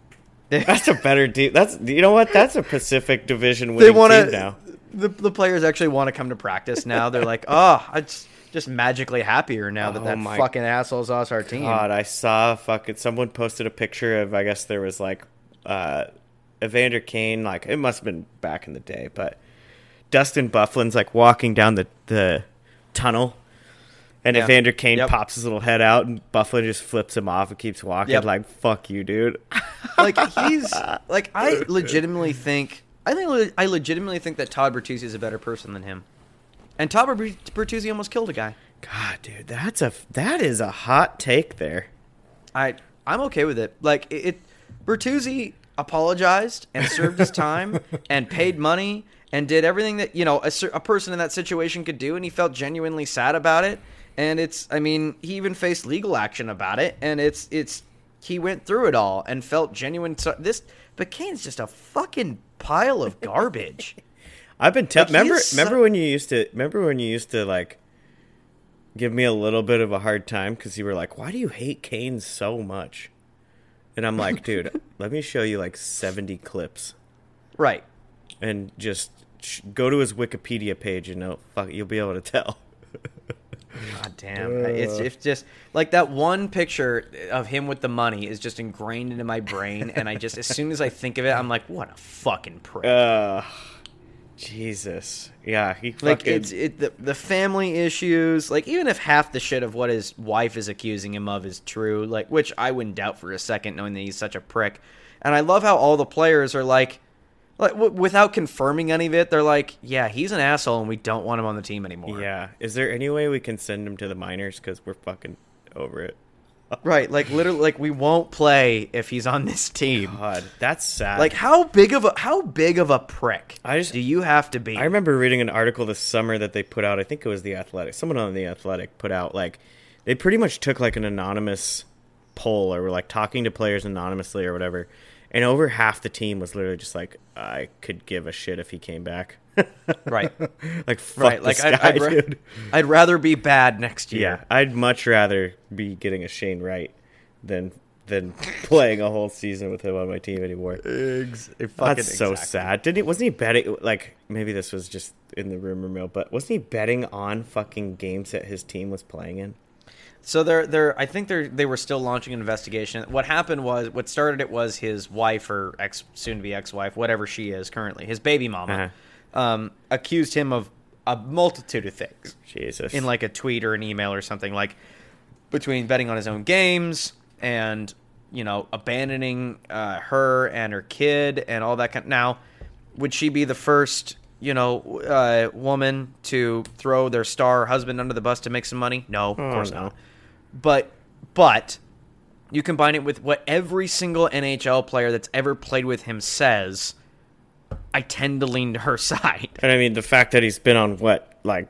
That's a better team. That's you know what? That's a Pacific Division they winning want team now. The the players actually want to come to practice now. They're like, oh, I'm just, just magically happier now that Oh that fucking asshole's off our team. God, I saw fucking someone posted a picture of I guess there was like uh Evander Kane, like it must have been back in the day, but Dustin Byfuglien's like walking down the the tunnel and Yeah. Evander Kane Yep. pops his little head out and Byfuglien just flips him off and keeps walking Yep. like fuck you, dude. like he's like I legitimately think I think I legitimately think that Todd Bertuzzi is a better person than him. And Todd Bertuzzi almost killed a guy. God, dude, that's a that is a hot take there. I I'm okay with it. Like it, it Bertuzzi apologized and served his time and paid money and did everything that you know a, a person in that situation could do, and he felt genuinely sad about it. And it's I mean he even faced legal action about it, and it's it's he went through it all and felt genuine. So this but Kane's just a fucking pile of garbage. I've been telling remember so- remember when you used to remember when you used to like give me a little bit of a hard time because you were like, "Why do you hate Kane so much?" And I'm like, "Dude, let me show you like 70 clips right. and just sh- go to his Wikipedia page and know, fuck, you'll be able to tell." God damn. It's it's just like that one picture of him with the money is just ingrained into my brain and I just as soon as I think of it I'm like what a fucking prick. Uh, Jesus, yeah, he like fucking, it's it the, the family issues like even if half the shit of what his wife is accusing him of is true like which I wouldn't doubt for a second knowing that he's such a prick. And I love how all the players are like like w- without confirming any of it they're like yeah he's an asshole and we don't want him on the team anymore. yeah. Is there any way we can send him to the minors because we're fucking over it? Right, like literally like we won't play if he's on this team. God, that's sad. Like how big of a how big of a prick I just- do you have to be? I remember reading an article this summer that they put out. I think it was the Athletic. Someone on the Athletic put out like they pretty much took like an anonymous poll or were like talking to players anonymously or whatever, and over half the team was literally just like, "I could give a shit if he came back." right, like fuck right. Like this I'd, guy, I'd, ra- dude. I'd rather be bad next year. Yeah, I'd much rather be getting a Shane Wright than than playing a whole season with him on my team anymore. Ex- That's so sad. Didn't he? Wasn't he betting? Like maybe this was just in the rumor mill, but wasn't he betting on fucking games that his team was playing in? So they're they're I think they're they were still launching an investigation. What happened was what started it was his wife or ex soon to be ex wife, whatever she is currently, his baby mama, um, accused him of a multitude of things. Jesus. in like a tweet or an email or something like between betting on his own games and you know abandoning uh, her and her kid and all that kind Of, now would she be the first you know uh, woman to throw their star husband under the bus to make some money no of course no. not but but you combine it with what every single NHL player that's ever played with him says I tend to lean to her side and I mean the fact that he's been on what like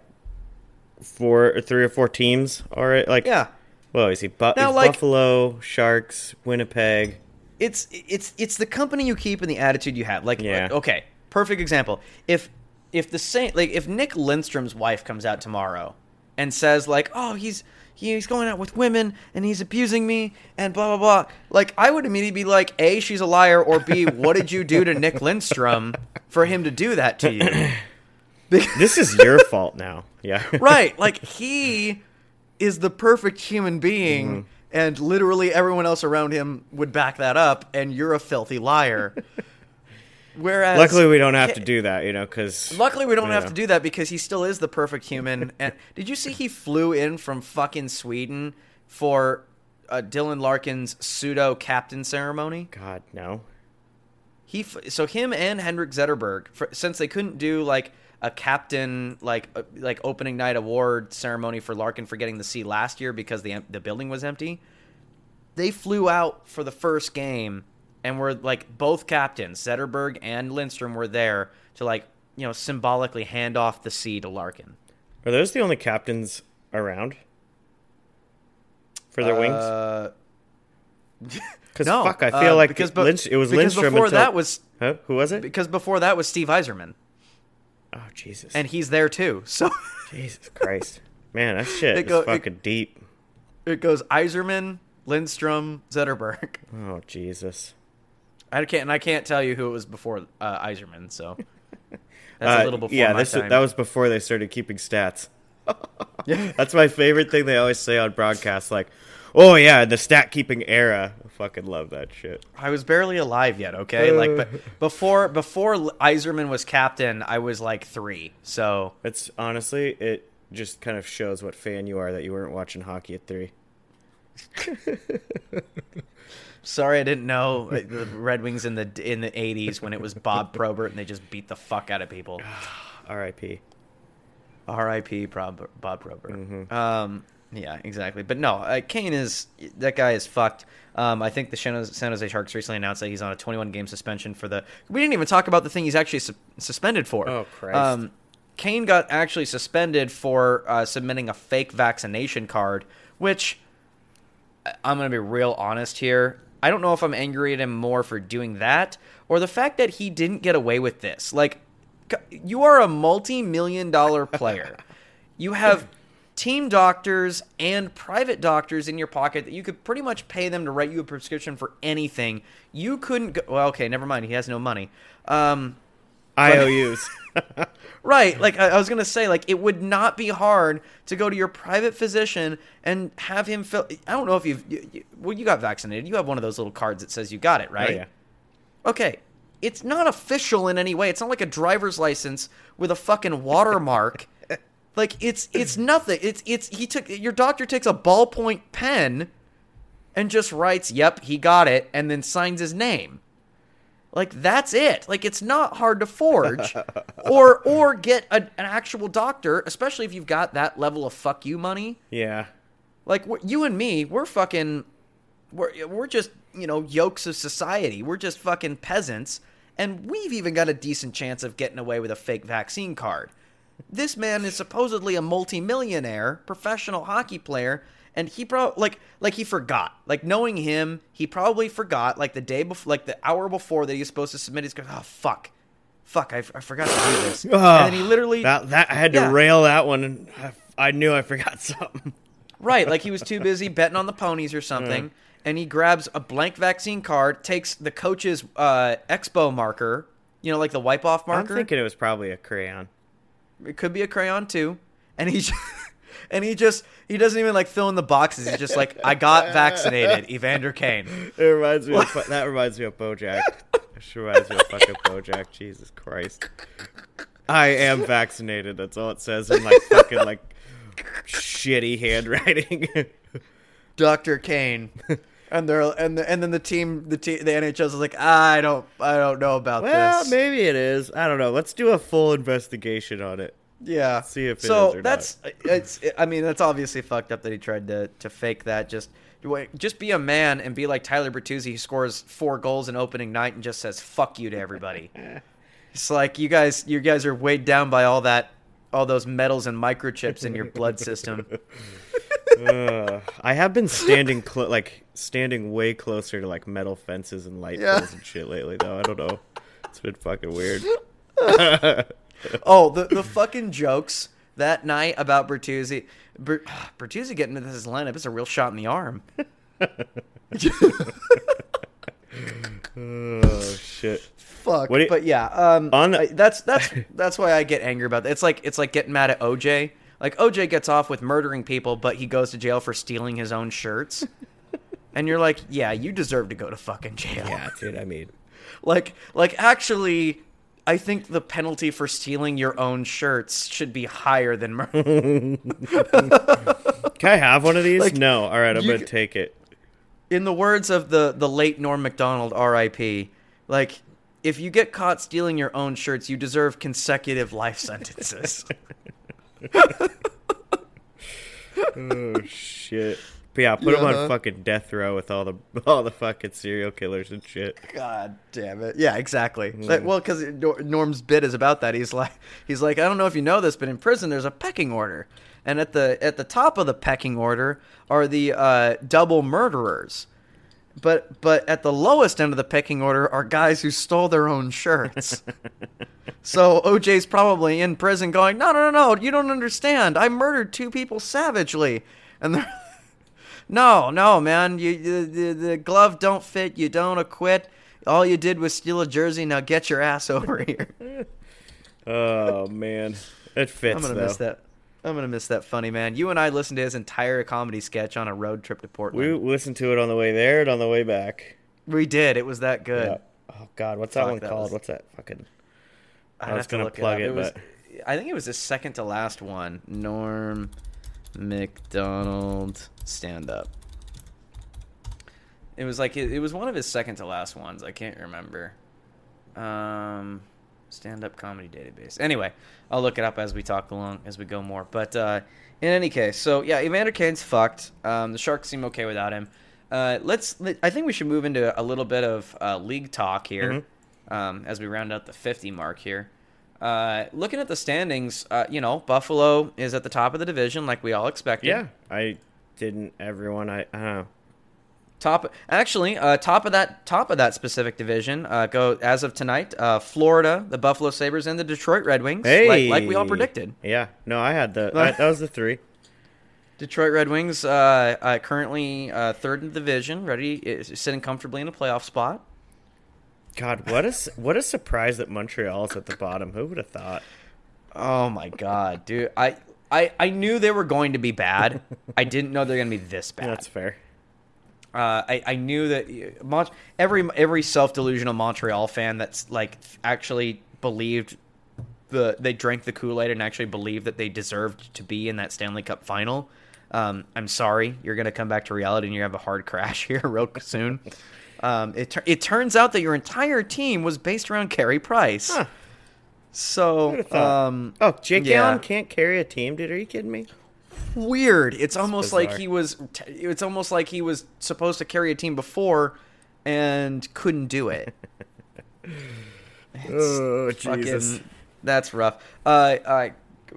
four or three or four teams already. Like yeah Well, is he Bu- Now, like- Buffalo, Sharks, Winnipeg? it's it's it's the company you keep and the attitude you have. Like, Yeah. like, okay, perfect example. If if the same like if Nick Lindstrom's wife comes out tomorrow and says like, "Oh, he's he's going out with women and he's abusing me and blah blah blah," like I would immediately be like, "A, she's a liar," or B, what did you do to Nick Lindstrom for him to do that to you? This is your fault now. Yeah. right, like he is the perfect human being. Mm-hmm. And literally everyone else around him would back that up, and you're a filthy liar. Whereas, Luckily, we don't have to do that, you know, because Luckily, we don't have Yeah. to do that because he still is the perfect human. and did you see he flew in from fucking Sweden for uh, Dylan Larkin's pseudo captain ceremony? God no. He so him and Henrik Zetterberg, for, since they couldn't do like a captain like uh, like opening night award ceremony for Larkin for getting the C last year because the the building was empty. They flew out for the first game and were like both captains, Zetterberg and Lindstrom were there to like you know symbolically hand off the C to Larkin. Are those the only captains around? for their wings? Uh, Because no, fuck, I feel uh, like because be- Lindst- it was because Lindstrom before until, that was huh? Who was it? because before that was Steve Yzerman, Oh Jesus! and he's there too. So Jesus Christ, man, that shit It is go- it- fucking deep. it goes Yzerman, Lindstrom, Zetterberg. Oh Jesus. I can't, and I can't tell you who it was before uh, Yzerman. So that's Uh, a little before yeah, this that was before they started keeping stats. Yeah. That's my favorite thing they always say on broadcasts. Like, oh yeah, the stat keeping era. I fucking love that shit. I was barely alive yet. Okay, like but before before Yzerman was captain, I was like three. So It's honestly, it just kind of shows what fan you are that you weren't watching hockey at three. Sorry, I didn't know the Red Wings in the in the '80s when it was Bob Probert and they just beat the fuck out of people. R.I.P. R.I.P. Bob, Bob Probert. Mm-hmm. Um, yeah, exactly. But no, uh, Kane is that guy is fucked. Um, I think the San Jose, San Jose Sharks recently announced that he's on a 21 game suspension for the. We didn't even talk about the thing he's actually su- suspended for. Oh, Christ. Um, Kane got actually suspended for uh, submitting a fake vaccination card, which I'm going to be real honest here. I don't know if I'm angry at him more for doing that or the fact that he didn't get away with this. Like, you are a multi million dollar player. you have team doctors and private doctors in your pocket that you could pretty much pay them to write you a prescription for anything. You couldn't go. Well, okay, never mind. He has no money. Um, IOUs. Right. Like I, I was gonna say, like it would not be hard to go to your private physician and have him fill. I don't know if you've. You, you, well, you got vaccinated. You have one of those little cards that says you got it, right? Oh, yeah. Okay. It's not official in any way. It's not like a driver's license with a fucking watermark. like it's it's nothing. It's it's he took your doctor takes a ballpoint pen and just writes, "Yep, he got it," and then signs his name. Like that's it. Like it's not hard to forge, or or get a, an actual doctor, especially if you've got that level of fuck you money. Yeah. Like you and me, we're fucking, we're we're just you know yokes of society. We're just fucking peasants, and we've even got a decent chance of getting away with a fake vaccine card. This man is supposedly a multimillionaire professional hockey player, and he probably like like he forgot. Like knowing him, he probably forgot. Like the day before, like the hour before that he was supposed to submit. He's going, oh fuck, fuck, I, I forgot to do this. and then he literally That that I had to Yeah. rail that one, and I, I knew I forgot something. Right, like he was too busy betting on the ponies or something, and he grabs a blank vaccine card, takes the coach's uh, expo marker, you know, like the wipe off marker I'm thinking it was probably a crayon. It could be a crayon too, and he, and he just he doesn't even like fill in the boxes. He's just like, I got vaccinated, Evander Kane. It reminds me. Of, that reminds me of BoJack. It reminds me of fucking BoJack. Jesus Christ. I am vaccinated. That's all it says in like fucking like shitty handwriting. Doctor Kane. And they're and the, and then the team the team the NHL's like I don't I don't know about well, this. maybe it is. I don't know. Let's do a full investigation on it. Yeah. See if it so is or that's it's. I mean, that's obviously fucked up that he tried to to fake that. Just just be a man and be like Tyler Bertuzzi, who scores four goals in opening night and just says "fuck you" to everybody. it's like you guys, you guys are weighed down by all that, all those metals and microchips in your blood system. Ugh. Uh, I have been standing clo- like standing way closer to like metal fences and light Yeah. poles and shit lately. Though I don't know. It's been fucking weird. Oh, the the fucking jokes that night about Bertuzzi. Ber, Bertuzzi getting into this lineup is a real shot in the arm. Oh shit. Fuck. You- but yeah, um, On the- I- that's that's that's why I get angry about that. It's like it's like getting mad at OJ. Like OJ gets off with murdering people, but he goes to jail for stealing his own shirts. and you're like, yeah, you deserve to go to fucking jail. Yeah, dude. I mean, Like like actually, I think the penalty for stealing your own shirts should be higher than murder. can I have one of these? Like, no. All right, I'm you gonna take it. In the words of the the late Norm Macdonald, R.I.P. Like. If you get caught stealing your own shirts, you deserve consecutive life sentences. Oh shit. But yeah, put him Uh-huh. on fucking death row with all the all the fucking serial killers and shit. God damn it! Yeah, exactly. Like, well, because Norm's bit is about that. He's like, he's like, I don't know if you know this, but in prison there's a pecking order, and at the at the top of the pecking order are the uh, double murderers, but but at the lowest end of the pecking order are guys who stole their own shirts. so OJ's probably in prison going, no, no, no, no, you don't understand. I murdered two people savagely, and they're. No, no, man. You, the, the the glove don't fit. You don't acquit. All you did was steal a jersey. Now get your ass over here. Oh man, it fits I'm gonna though. miss that. I'm gonna miss that funny man. You and I listened to his entire comedy sketch on a road trip to Portland. We listened to it on the way there and on the way back. We, did. It was that good. Yeah. Oh god, what's that one that called? was- What's that fucking? I'd I was have to gonna plug it, it, up. was, but- I think it was the second to last one. Norm Macdonald stand up. It was like it, it was one of his second to last ones. I can't remember. Um, stand up comedy database. Anyway, I'll look it up as we talk along as we go more. But uh, in any case, so yeah, Evander Kane's fucked. Um, the Sharks seem okay without him. Uh, let's. Let, I think we should move into a little bit of uh, league talk here um, as we round out the 50 mark here. Uh, looking at the standings, uh, you know, Buffalo is at the top of the division, like we all expected. Yeah, I didn't. Everyone, I, I don't know. Top, actually, uh, top of that top of that specific division uh, go as of tonight. Uh, Florida, the Buffalo Sabres, and the Detroit Red Wings, Hey, like, like we all predicted. Yeah, no, I had the. I, that was the three. Detroit Red Wings uh, uh, currently uh, third in the division, ready, sitting comfortably in a playoff spot. God, what a what a surprise that Montreal's at the bottom. Who would have thought? Oh my god, dude! I, I I knew they were going to be bad. I didn't know they're going to be this bad. That's fair. Uh, I, I knew that Mont- every every self delusional Montreal fan that's like actually believed the they drank the Kool Aid and actually believed that they deserved to be in that Stanley Cup final. Um, I'm sorry, you're gonna come back to reality and you have a hard crash here real soon. Um, it it turns out that your entire team was based around Carey Price. Huh. So um, Oh, Jake yeah. Allen can't carry a team, dude. Are you kidding me? weird. It's almost like he was. It's almost like he was supposed to carry a team before and couldn't do it. Oh Fucking, that's rough. Uh, uh,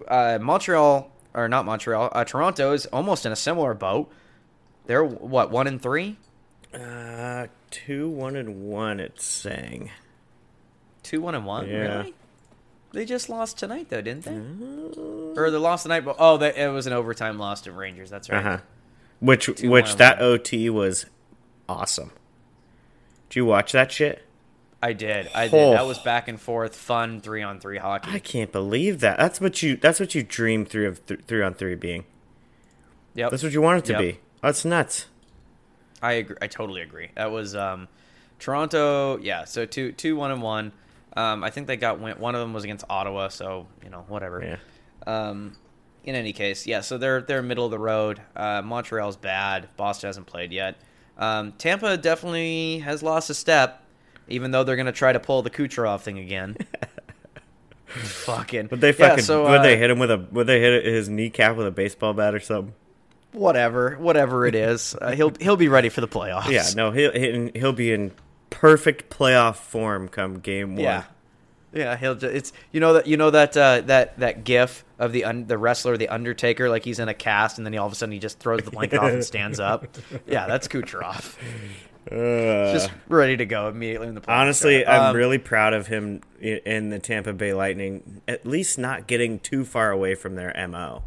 uh, Montreal or not Montreal? Uh, Toronto is almost in a similar boat. They're what one and three, Uh, two, one, and one. It's saying. two one and one. Yeah. Really? They just lost tonight though, didn't they? Or they lost tonight, but oh, they, it was an overtime loss to Rangers. That's right. Uh huh. Which Two, which one, that one. OT was awesome. Did you watch that shit? I did. I did. Oh. That was back and forth, fun three on three hockey. I can't believe that. That's what you. That's what you dream three of th- three on three being. Yep. That's what you want it to Yep. be. That's nuts. I agree. I totally agree. That was um, Toronto. Yeah. So two, two, one, and one. Um, I think they got win- one of them was against Ottawa. So you know, whatever. Yeah. Um, in any case, yeah. So they're they're middle of the road. Uh, Montreal's bad. Boston hasn't played yet. Um, Tampa definitely has lost a step, even though they're gonna try to pull the Kucherov thing again. fucking. Would they Yeah, fucking? so, would uh, they hit him with a? Would they hit his kneecap with a baseball bat or something? Whatever, whatever it is, uh, he'll he'll be ready for the playoffs. Yeah. No. He'll he'll be in perfect playoff form come game one. Yeah, yeah. He'll. Just, it's you know that you know that uh, that that gif of the un, the wrestler, the Undertaker, like he's in a cast, and then he all of a sudden he just throws the blanket off and stands up. Yeah, that's Kucherov, Uh, just ready to go immediately in the playoffs honestly, start. I'm Um, really proud of him in the Tampa Bay Lightning. At least not getting too far away from their mo.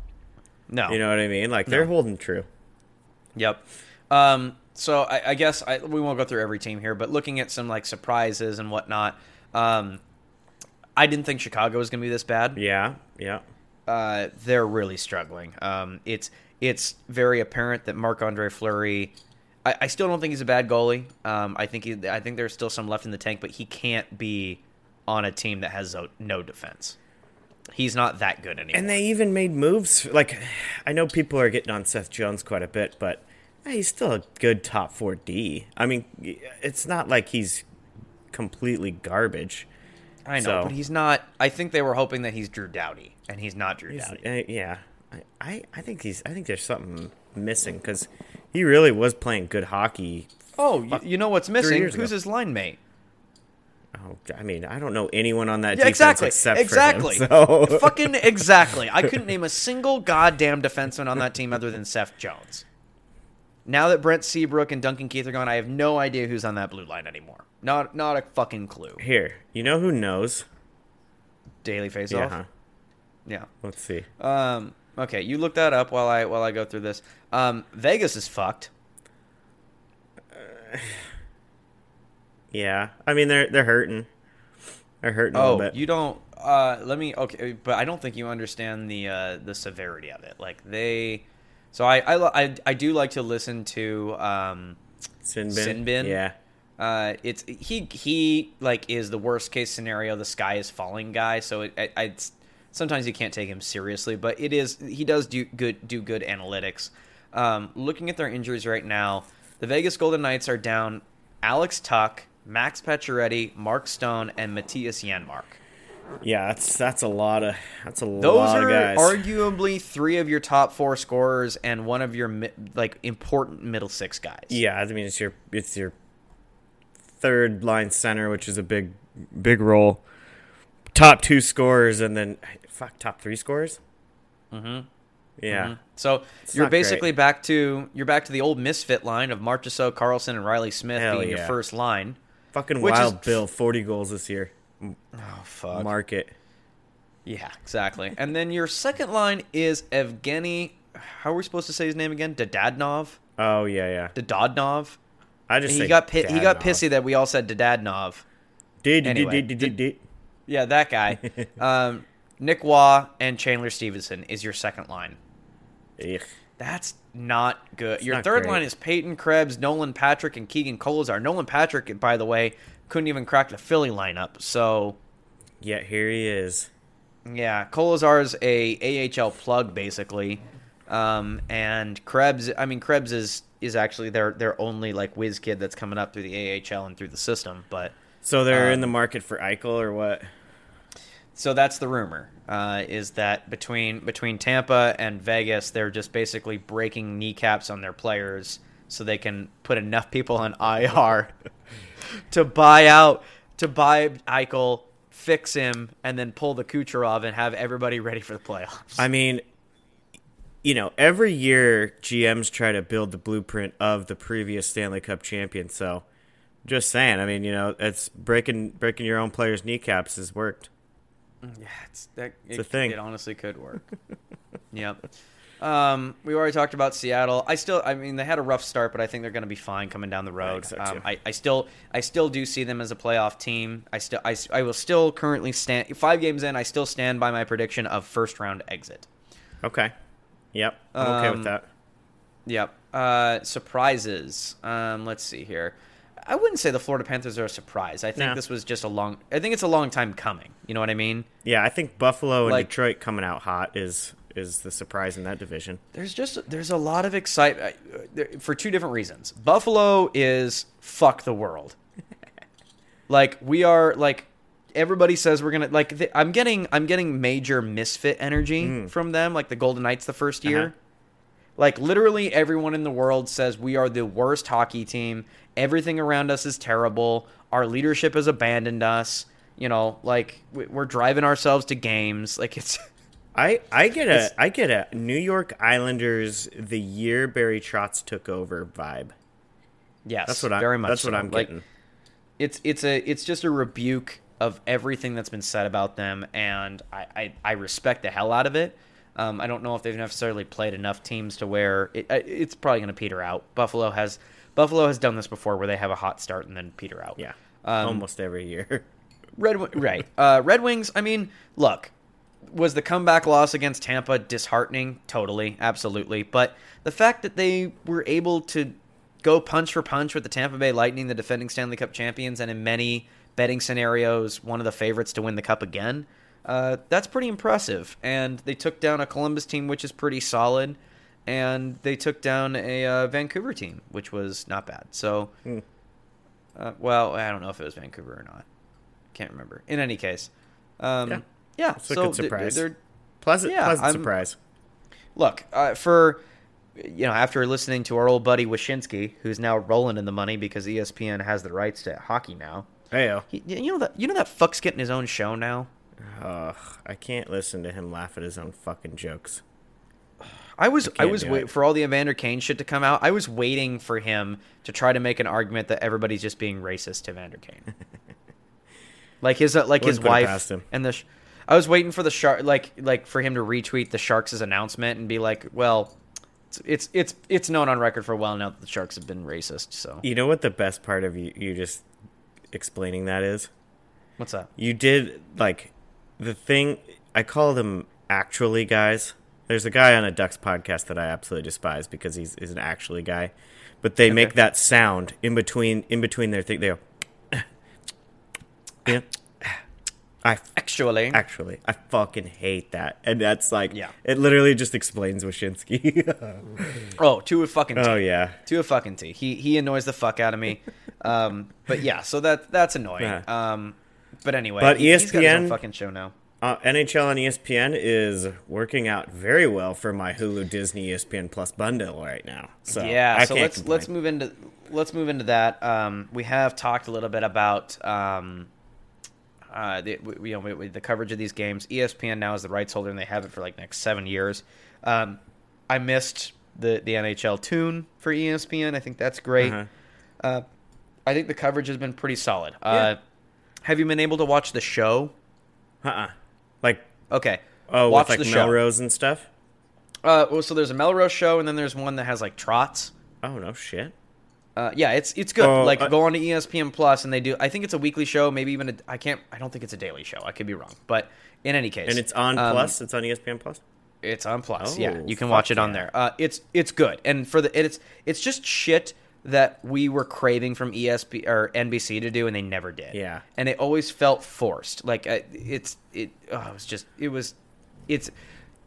No. You know what I mean? Like they're holding true. Yep. Um, so I, I guess I, we won't go through every team here, but looking at some like surprises and whatnot, um, I didn't think Chicago was going to be this bad. Yeah. Yeah. uh, they're really struggling. Um, it's it's very apparent that Marc Andre Fleury. I, I still don't think he's a bad goalie. Um, I think he, I think there's still some left in the tank, but he can't be on a team that has no- no defense. He's not that good anymore. And they even made moves. Like, I know people are getting on Seth Jones quite a bit, but eh, he's still a good top four D. I mean, it's not like he's completely garbage. I know, so- but he's not. I think they were hoping that he's Drew Doughty, and he's not Drew He's- Doughty. eh, yeah, I, I, I think he's. I think there's something missing because he really was playing good hockey. Oh, you, you know what's missing? Who's ago. his line mate? Oh, I mean, I don't know anyone on that Yeah, defense exactly. except exactly. for him. So Fucking exactly. I couldn't name a single goddamn defenseman on that team other than Seth Jones. Now that Brent Seabrook and Duncan Keith are gone, I have no idea who's on that blue line anymore. Not not a fucking clue. here, you know who knows? Daily face Yeah. off. huh? Yeah. Let's see. Um. Okay, you look that up while I while I go through this. Um. Vegas is fucked. Yeah, I mean they're they're hurting. They're hurting a Oh, little bit. you don't. Uh, let me. Okay, but I don't think you understand the uh, the severity of it. Like they. So I I I, I do like to listen to um Sinbin. Sinbin? Yeah. uh it's he he like is the worst case scenario the sky is falling guy so it, I, I it's- sometimes you can't take him seriously but it is he does do good do good analytics um looking at their injuries right now the Vegas Golden Knights are down Alex Tuch Max Pacioretty Mark Stone and Mattias Janmark Yeah, that's that's a lot of that's a those lot are of guys. Those are arguably three of your top four scorers and one of your mi- like important middle six guys yeah, I mean it's your it's your third line center, which is a big big role. Top two scorers, and then fuck top three scorers. Mm-hmm. Yeah. So you're not great. basically back to you're back to the old misfit line of Marchessault, Karlsson, and Riley Smith Hell being your first line. Fucking Which is- wild Bill, forty goals this year. Oh fuck. Market. yeah, exactly. and then your second line is Evgeny. How are we supposed to say his name again? Dadadnov. Oh yeah, yeah. Dadadnov. I just He got he got pissy that we all said Dadadnov. Did did Anyway, did did did. Yeah, that guy. um, Nick Waugh and Chandler Stephenson is your second line. That's not good. Your not third great. line is Peyton Krebs, Nolan Patrick, and Keegan Kolesar. Nolan Patrick, by the way, couldn't even crack the Philly lineup. So Yet here he is. yeah, Kolesar's a AHL plug basically, um, and Krebs. I mean, Krebs is is actually their their only like whiz kid that's coming up through the AHL and through the system. But So they're in Um, the market for Eichel or what? So that's the rumor uh, is that between between Tampa and Vegas, they're just basically breaking kneecaps on their players so they can put enough people on IR to buy out to buy Eichel, fix him, and then pull the Kucherov and have everybody ready for the playoffs. I mean, you know, every year GMs try to build the blueprint of the previous Stanley Cup champion. So, just saying. I mean, you know, it's breaking breaking your own players' kneecaps has worked. Yeah, it's, that, it, a thing. It honestly could work. yep. Um, we already talked about Seattle. I still, I mean, they had a rough start, but I think they're going to be fine coming down the road. so, um. I, I still, I still do see them as a playoff team. I still, I, I will still currently stand five games in. I still stand by my prediction of first round exit. Okay. Yep. I'm okay Um, with that. Yep. Uh, surprises. Um, let's see here. I wouldn't say the Florida Panthers are a surprise. I think No. this was just a long. I think it's a long time coming. You know what I mean? Yeah, I think Buffalo and like- Detroit coming out hot is is the surprise in that division. There's just there's a lot of excitement for two different reasons. Buffalo is fuck the world. like we are like everybody says we're gonna like th- I'm getting I'm getting major misfit energy from them like the Golden Knights the first year. Uh-huh. Like literally everyone in the world says we are the worst hockey team. Everything around us is terrible. Our leadership has abandoned us. You know, like we- we're driving ourselves to games. Like it's I, I get a I get a New York Islanders the year Barry Trotz took over vibe. yes, That's what I'm very much. that's what. I'm Like, getting. it's it's a it's just a rebuke of everything that's been said about them, and I I, I respect the hell out of it. Um, I don't know if they've necessarily played enough teams to where it, uh, it's probably going to peter out. Buffalo has Buffalo has done this before, where they have a hot start and then peter out. Yeah. Um, almost every year. Red right. Uh, Red Wings. I mean, look, was the comeback loss against Tampa disheartening? Totally, absolutely. But the fact that they were able to go punch for punch with the Tampa Bay Lightning, the defending Stanley Cup champions, and in many betting scenarios, one of the favorites to win the cup again. Uh, that's pretty impressive. And they took down a Columbus team, which is pretty solid, and they took down a uh, Vancouver team, which was not bad. So, uh, well, I don't know if it was Vancouver or not. Can't remember. In any case, um, Yeah. yeah. It's a so good surprise. they're Pleasant Yeah, pleasant I'm- surprise. look uh, for you know, after listening to our old buddy Wyshynski, who's now rolling in the money because ESPN has the rights to hockey now. Heyo. You know that you know that fuck's getting his own show now. Ugh, I can't listen to him laugh at his own fucking jokes. I was I, can't was wait it. for all the Evander Kane shit to come out. I was waiting for him to try to make an argument that everybody's just being racist to Evander Kane. like his uh, like his Wouldn't it wife past him. and the. Sh- I was waiting for the shark like like for him to retweet the Sharks' announcement and be like, well, it's it's it's, it's known on record for a while now that the Sharks have been racist. So You know what the best part of you, you just explaining that is? what's that? You did like the thing. I call them actually guys. There's a guy on a Ducks podcast that I absolutely despise because he's, he's an actually guy, but they make that sound in between in between their thing. They go, yeah. I Actually, actually I fucking hate that, and that's like Yeah. it literally just explains Wyshynski. oh, to a fucking oh yeah, to a fucking T. He he annoys the fuck out of me. Um, but yeah, so that that's annoying. Uh-huh. Um, but anyway, But he, has got ESPN fucking show now. uh, NHL on ESPN is working out very well for my Hulu Disney ESPN Plus bundle right now. So yeah, I so let's complain. let's move into let's move into that. Um, we have talked a little bit about um, uh, the we, you know we, the coverage of these games. ESPN now is the rights holder, and they have it for like next seven years. Um, I missed the the NHL tune for ESPN. I think that's great. Uh-huh. Uh, I think the coverage has been pretty solid. Uh, have you been able to watch the show? Uh-uh. Like Okay. oh, watch with like the show. Melrose and stuff. Uh, well, so there's a Melrose show, and then there's one that has like trots. Oh no shit. Uh, yeah, it's it's good. Oh, like uh, go on to ESPN Plus, and they do. I think it's a weekly show, maybe even a. I can't. I don't think it's a daily show. I could be wrong, but in any case, And it's on um, Plus. It's on ESPN Plus. It's on Plus. Oh, yeah, you can watch it on yeah. there. Uh, it's it's good, and for the it's it's just shit that we were craving from ESP or NBC to do, and they never did. Yeah. and it always felt forced. Like uh, it's it. Oh, it was just it was it's.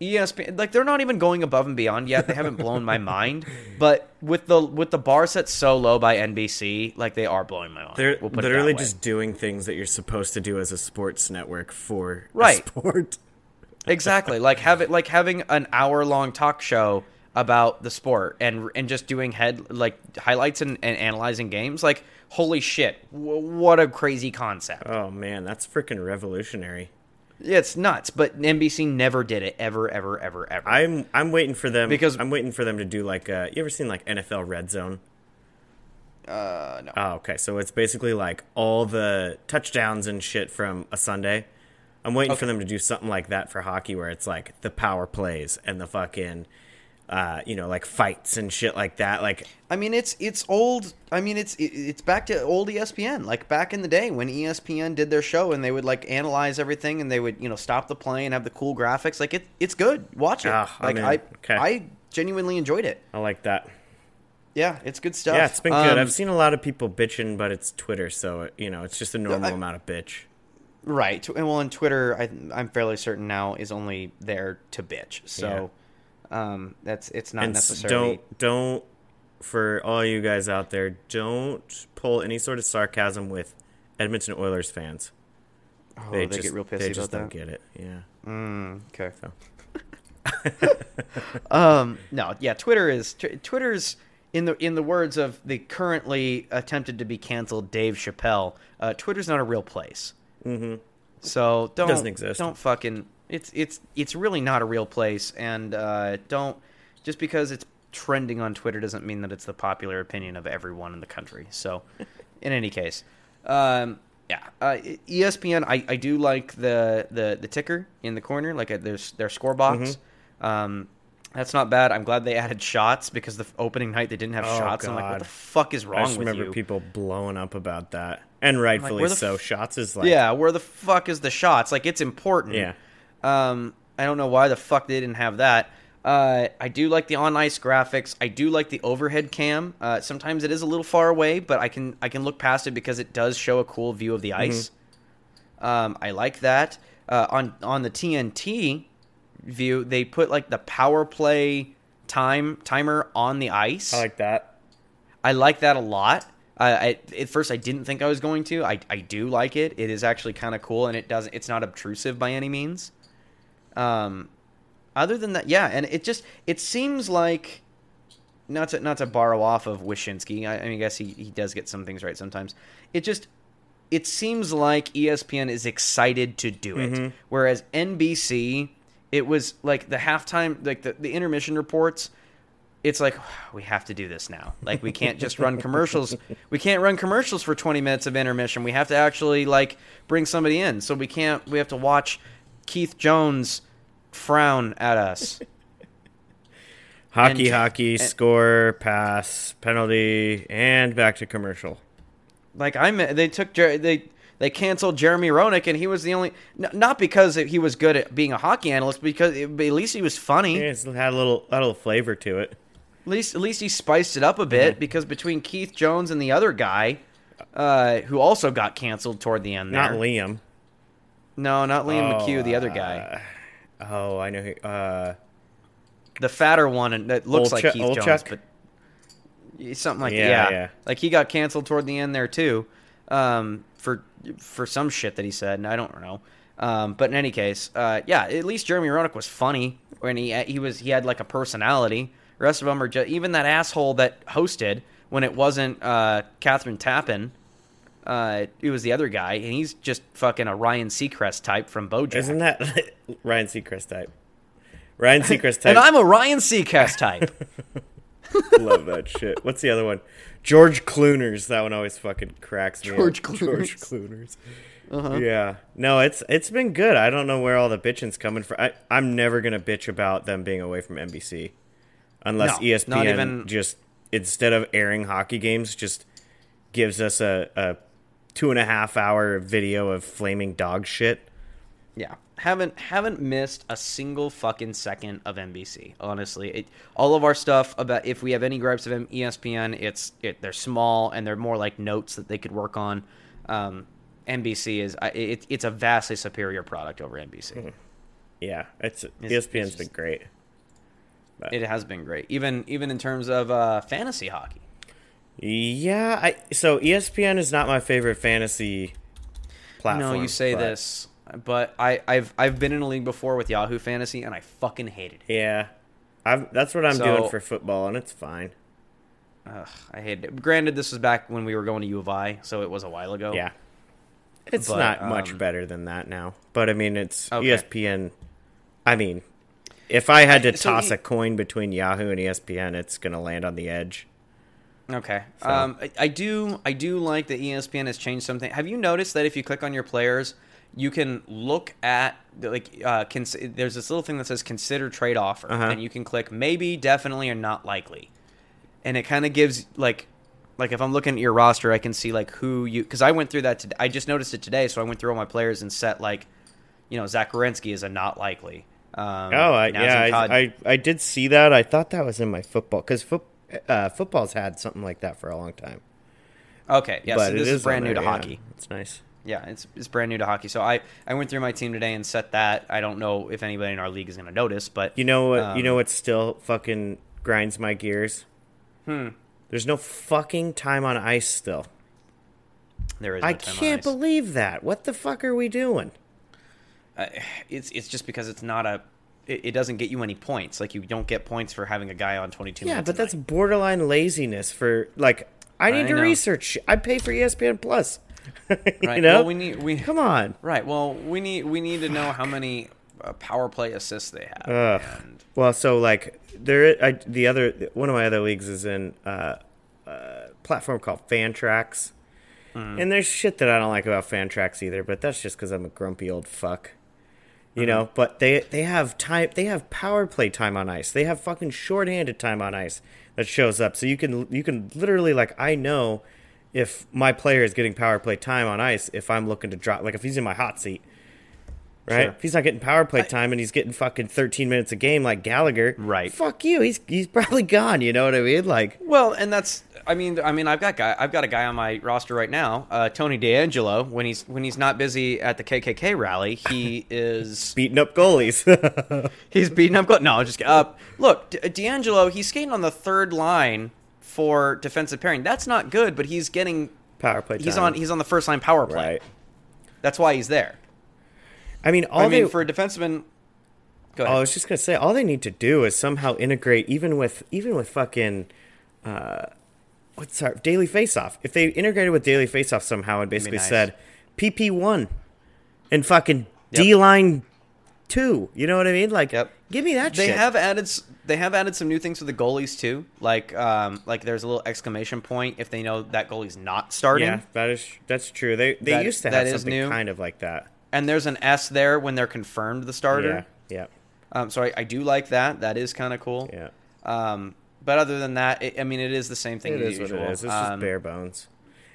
ESPN like they're not even going above and beyond yet. They haven't blown my mind, but with the with the bar set so low by NBC, like they are blowing my mind. They're We'll literally just doing things that you're supposed to do as a sports network for Right. sport. exactly like have it like having an hour long talk show about the sport and and just doing head like highlights and, and analyzing games like holy shit w- what a crazy concept Oh man, that's freaking revolutionary. yeah, it's nuts but nbc never did it ever ever ever ever I'm I'm waiting for them Because- I'm waiting for them to do like uh you ever seen like NFL Red Zone? uh no Oh, okay. So it's basically like all the touchdowns and shit from a Sunday. I'm waiting for them to do something like that for hockey where it's like the power plays and the fucking uh, you know, like fights and shit like that. Like i mean it's it's old i mean it's it's back to old espn like back in the day when espn did their show and they would like analyze everything and they would you know stop the play and have the cool graphics like it it's good watch it I'm like i Okay. i genuinely enjoyed it I like that. Yeah, it's good stuff. Yeah, it's been good. Um, I've seen a lot of people bitching, but it's Twitter, so you know, it's just a normal I- amount of bitch. right. And well, on Twitter, I, I'm fairly certain now is only there to bitch. So, um, that's it's not and necessarily. don't don't for all you guys out there, don't pull any sort of sarcasm with Edmonton Oilers fans. oh, they, get real pissy they just don't get it. Yeah. Mm, okay. So. Um, no, yeah, Twitter is tw- Twitter's in the in the words of the currently attempted to be canceled Dave Chappelle. Uh, Twitter's not a real place. Mm-hmm. So don't Doesn't exist. Don't fucking. It's it's it's really not a real place, and uh, don't just because it's trending on Twitter doesn't mean that it's the popular opinion of everyone in the country. So, in any case, um, yeah, uh, ESPN. I, I do like the, the the ticker in the corner, like uh, there's their score box. Mm-hmm. Um, that's not bad. I'm glad they added shots because the opening night they didn't have Oh, shots. I'm like, what the fuck is wrong I just with remember you? people blowing up about that, and rightfully the so. f- Shots is like, yeah, where the fuck is the shots? Like it's important. yeah. Um, I don't know why the fuck they didn't have that. Uh, I do like the on ice graphics. I do like the overhead cam. Uh, sometimes it is a little far away, but I can I can look past it because it does show a cool view of the ice. Um, I like that. Uh, on on the TNT view, they put like the power play time timer on the ice. I like that. I like that a lot. I, I at first I didn't think I was going to. I, I do like it. It is actually kind of cool, and it doesn't. It's not obtrusive by any means. Um, other than that, yeah, and it just it seems like not to not to borrow off of Wyshynski. I, I mean, I guess he, he does get some things right sometimes. It just it seems like ESPN is excited to do it, Mm-hmm. whereas NBC, it was like the halftime, like the, the intermission reports. It's like we have to do this now. Like we can't just run commercials. We can't run commercials for 20 minutes of intermission. We have to actually like bring somebody in. So we can't. We have to watch Keith Jones frown at us. Hockey, And- hockey, and- score, pass, penalty, and back to commercial. Like I'm, they took they they canceled Jeremy Roenick, and he was the only not because he was good at being a hockey analyst, because it, at least he was funny. Yeah, it's had a little, a little flavor to it. At least at least he spiced it up a bit Mm-hmm. because between Keith Jones and the other guy, uh, who also got canceled toward the end. Not. Liam. No, not Liam Oh, McHugh, the other guy, uh, oh, I know. Who, uh, the fatter one, and that looks like Olchuk- Keith Jones, but something like Yeah, yeah, yeah. like he got canceled toward the end there too, um, for for some shit that he said, and I don't know. Um, but in any case, uh, yeah, at least Jeremy Roenick was funny when he he was he had like a personality. The rest of them are just even that asshole that hosted when it wasn't uh, Kathryn Tappen. Uh, it was the other guy, and he's just fucking a Ryan Seacrest type from BoJack. isn't that Ryan Seacrest type? Ryan Seacrest type. and I'm a Ryan Seacrest type. love that shit. What's the other one? George Clooners. That one always fucking cracks me. George up. Clooners. George Clooners. Yeah. No, it's it's been good. I don't know where all the bitching's coming from. I, I'm never gonna bitch about them being away from NBC, unless No, ESPN even- just instead of airing hockey games, just gives us a, a two and a half hour video of flaming dog shit. Yeah, haven't haven't missed a single fucking second of NBC. Honestly, it, all of our stuff about if we have any gripes of ESPN, it's it, they're small and they're more like notes that they could work on. Um, NBC is it, it's a vastly superior product over NBC. Yeah, it's, It's- ESPN's it's been just- great. It has been great, even even in terms of uh, fantasy hockey. Yeah, I so ESPN is not my favorite fantasy platform. no, you say but- this, but I, I've I've been in a league before with Yahoo Fantasy, and I fucking hated it. Yeah, I've, that's what I'm So- doing for football, and it's fine. Ugh, I hated it. Granted, this was back when we were going to U of I, so it was a while ago. Yeah, it's But, not much um, better than that now. But I mean, it's Okay. ESPN. I mean, if I had to So toss a coin between Yahoo and ESPN, it's gonna land on the edge. Okay. Um, I, I do. I do like that ESPN has changed something. Have you noticed that if you click on your players, you can look at like uh, cons- there's this little thing that says consider trade offer, Uh-huh. and you can click maybe, definitely, or not likely, and it kind of gives like. Like if I'm looking at your roster, I can see like who you because I went through that. Today. I just noticed it today, so I went through all my players and set like, you know, Zach Werenski is a not likely. Um, Oh, I, yeah, I, I I did see that. I thought that was in my football because foot, uh, football's had something like that for a long time. okay, yeah. but so this is, on brand new there, to yeah. hockey. It's nice. Yeah, it's it's brand new to hockey. So I I went through my team today and set that. I don't know if anybody in our league is going to notice, but You know what? you know Um, what still fucking grinds my gears? Hmm. There's no fucking time on ice still. there is. I no time can't ice. believe that. What the fuck are we doing? Uh, it's it's just because it's not a. It, it doesn't get you any points. Like you don't get points for having a guy on twenty two. Yeah, minutes but that's borderline laziness for like I need I to know. research. I pay for ESPN Plus. right. you know? Well, we need we Come on. right. Well, we need we need to know how many uh, power play assists they have. And Well, so like there, I, the other one of my other leagues is in uh, a platform called Fantrax, Mm-hmm. and there's shit that I don't like about Fantrax either. But that's just because I'm a grumpy old fuck, you Mm-hmm. know. But they they have time. They have power play time on ice. They have fucking shorthanded time on ice that shows up. So you can you can literally like I know if my player is getting power play time on ice if I'm looking to drop like if he's in my hot seat. Right? Sure. If he's not getting power play time and he's getting fucking 13 minutes a game like Gallagher, Right. Fuck you. He's he's probably gone. You know what I mean? Like, Well, and that's I mean I mean I've got guy I've got a guy on my roster right now, uh, Tony D'Angelo. When he's when he's not busy at the KKK rally, he is beating up goalies. he's beating up. Go- no, just up. look, D- D'Angelo. He's skating on the third line for defensive pairing. That's not good, but he's getting power play time. he's on he's on the first line power play. right. That's why he's there. I mean, all I mean, they for a defenseman, Go Oh, I was just gonna say, all they need to do is somehow integrate, even with even with fucking, uh, what's our daily face off? If they integrated with daily face off somehow and basically nice. said PP one and fucking Yep. D line two, you know what I mean? Like, Yep. give me that They shit. have added they have added some new things with the goalies too. Like um like there's a little exclamation point if they know that goalie's not starting. yeah, that is that's true. They they That- used to that have is something new. kind of like that. And there's an S there when they're confirmed the starter. Yeah, yeah, Um, so I, I do like that. That is kind of cool. yeah. Um, but other than that, it, I mean, it is the same thing It as is usual. what it is. It's Um, just bare bones.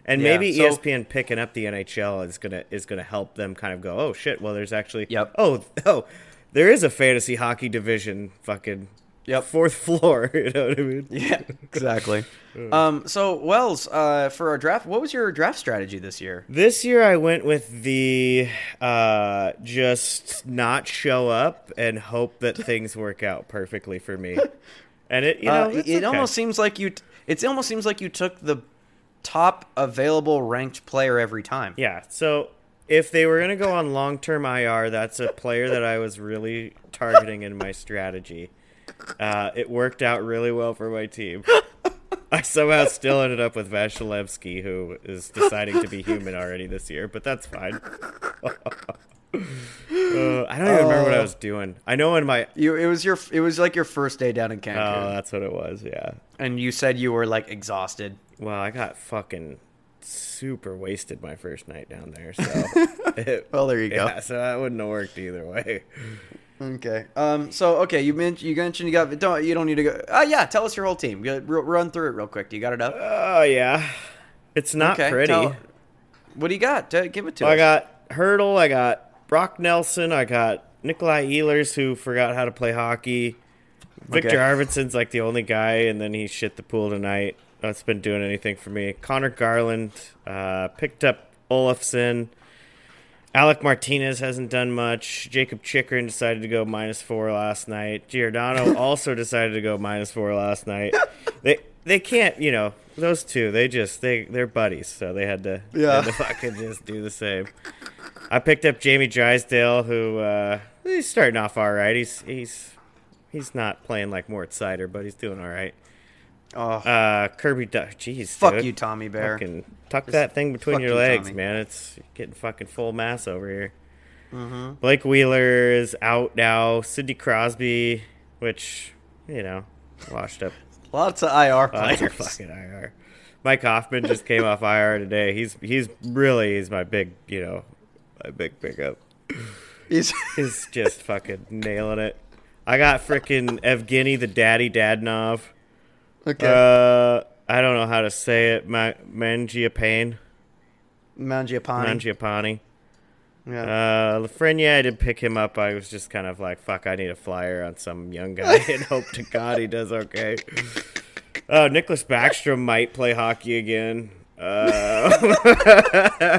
And yeah, maybe so- ESPN picking up the NHL is gonna is gonna help them kind of go, oh shit. Well, there's actually Yep. Oh oh, there is a fantasy hockey division. Fucking Yep. fourth floor. You know what I mean? Yeah, exactly. um, so Wells, uh, for our draft, what was your draft strategy this year? This year I went with the uh, just not show up and hope that things work out perfectly for me. And it you know Uh, it okay. almost seems like you. T- it almost seems like you took the top available ranked player every time. Yeah. So if they were going to go on long term IR, that's a player that I was really targeting in my strategy. Uh, it worked out really well for my team. I somehow still ended up with Vasilevskiy, who is deciding to be human already this year, but that's fine. Uh, I don't even remember what I Oh. was doing. I know in my You, it was your. It was like your first day down in Canada. oh, that's what it was. Yeah. and you said you were like exhausted. Well, I got fucking super wasted my first night down there, so it- Well, there you go. yeah, so that wouldn't have worked either way. Okay. Um. So okay, you mentioned you mentioned you got. Don't you don't need to go. Ah, yeah. Tell us your whole team. Run through it real quick. Do you got it up? Oh yeah, it's not okay. pretty. tell- what do you got? Uh, give it to I us. got Hertl. I got Brock Nelson. I got Nikolai Ehlers, who forgot how to play hockey. Viktor Okay. Arvidsson's like the only guy, and then he shit the pool tonight. That's been doing anything for me. Conor Garland uh, picked up Olofsson. Alec Martinez hasn't done much. Jakob Chychrun decided to go minus four last night. Giordano also decided to go minus four last night. They they can't, you know, those two. They just they they're buddies, so they had to Yeah. had to fucking just do the same. I picked up Jamie Drysdale, who uh, he's starting off all right. He's he's he's not playing like Mort Sider, but he's doing all right. Oh, Uh, Kirby Dach, jeez, fuck dude. you, Tommy Bear. Fucking tuck Just that thing between your you, legs, Tommy. man. It's getting fucking full mass over here. Mm-hmm. Blake Wheeler is out now. Sidney Crosby, which you know, washed up Lots of IR players. lots of fucking IR. Mike Hoffman just came off IR today. He's he's really he's my big you know my big pickup. He's- He's just fucking nailing it. I got freaking Evgeny the Daddy Dadnov. okay. Uh, I don't know how to say it. Ma- Mangiapane, Mangiapane. Mangiapane. yeah. Uh, Lafreniere, I did pick him up. I was just kind of like, fuck, I need a flyer on some young guy and hope to God he does okay. Oh, Nicklas Backstrom might play hockey again. Uh,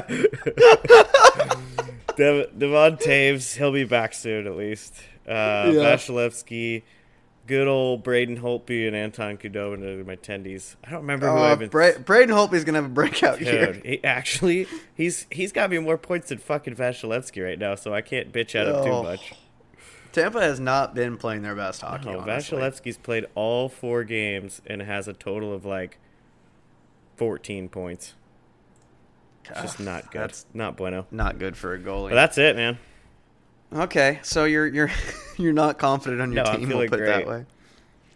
Dev- Devon Toews, he'll be back soon at least. Uh, Yeah. Vasilevskiy, good old Braden Holtby, and Anton Khudobin are my tendies. I don't remember who Uh, I've been. Bra- Braden Holtby's gonna have a breakout year. He actually he's he's got me more points than fucking Vasilevskiy right now, so I can't bitch at him Oh, too much. Tampa has not been playing their best hockey. No. Vasilevskiy's played all four games and has a total of like fourteen points. It's just not good. That's not bueno. not good for a goalie. But that's it, man. okay, so you're you're you're not confident on your No, I'm team. We'll put it that great. way.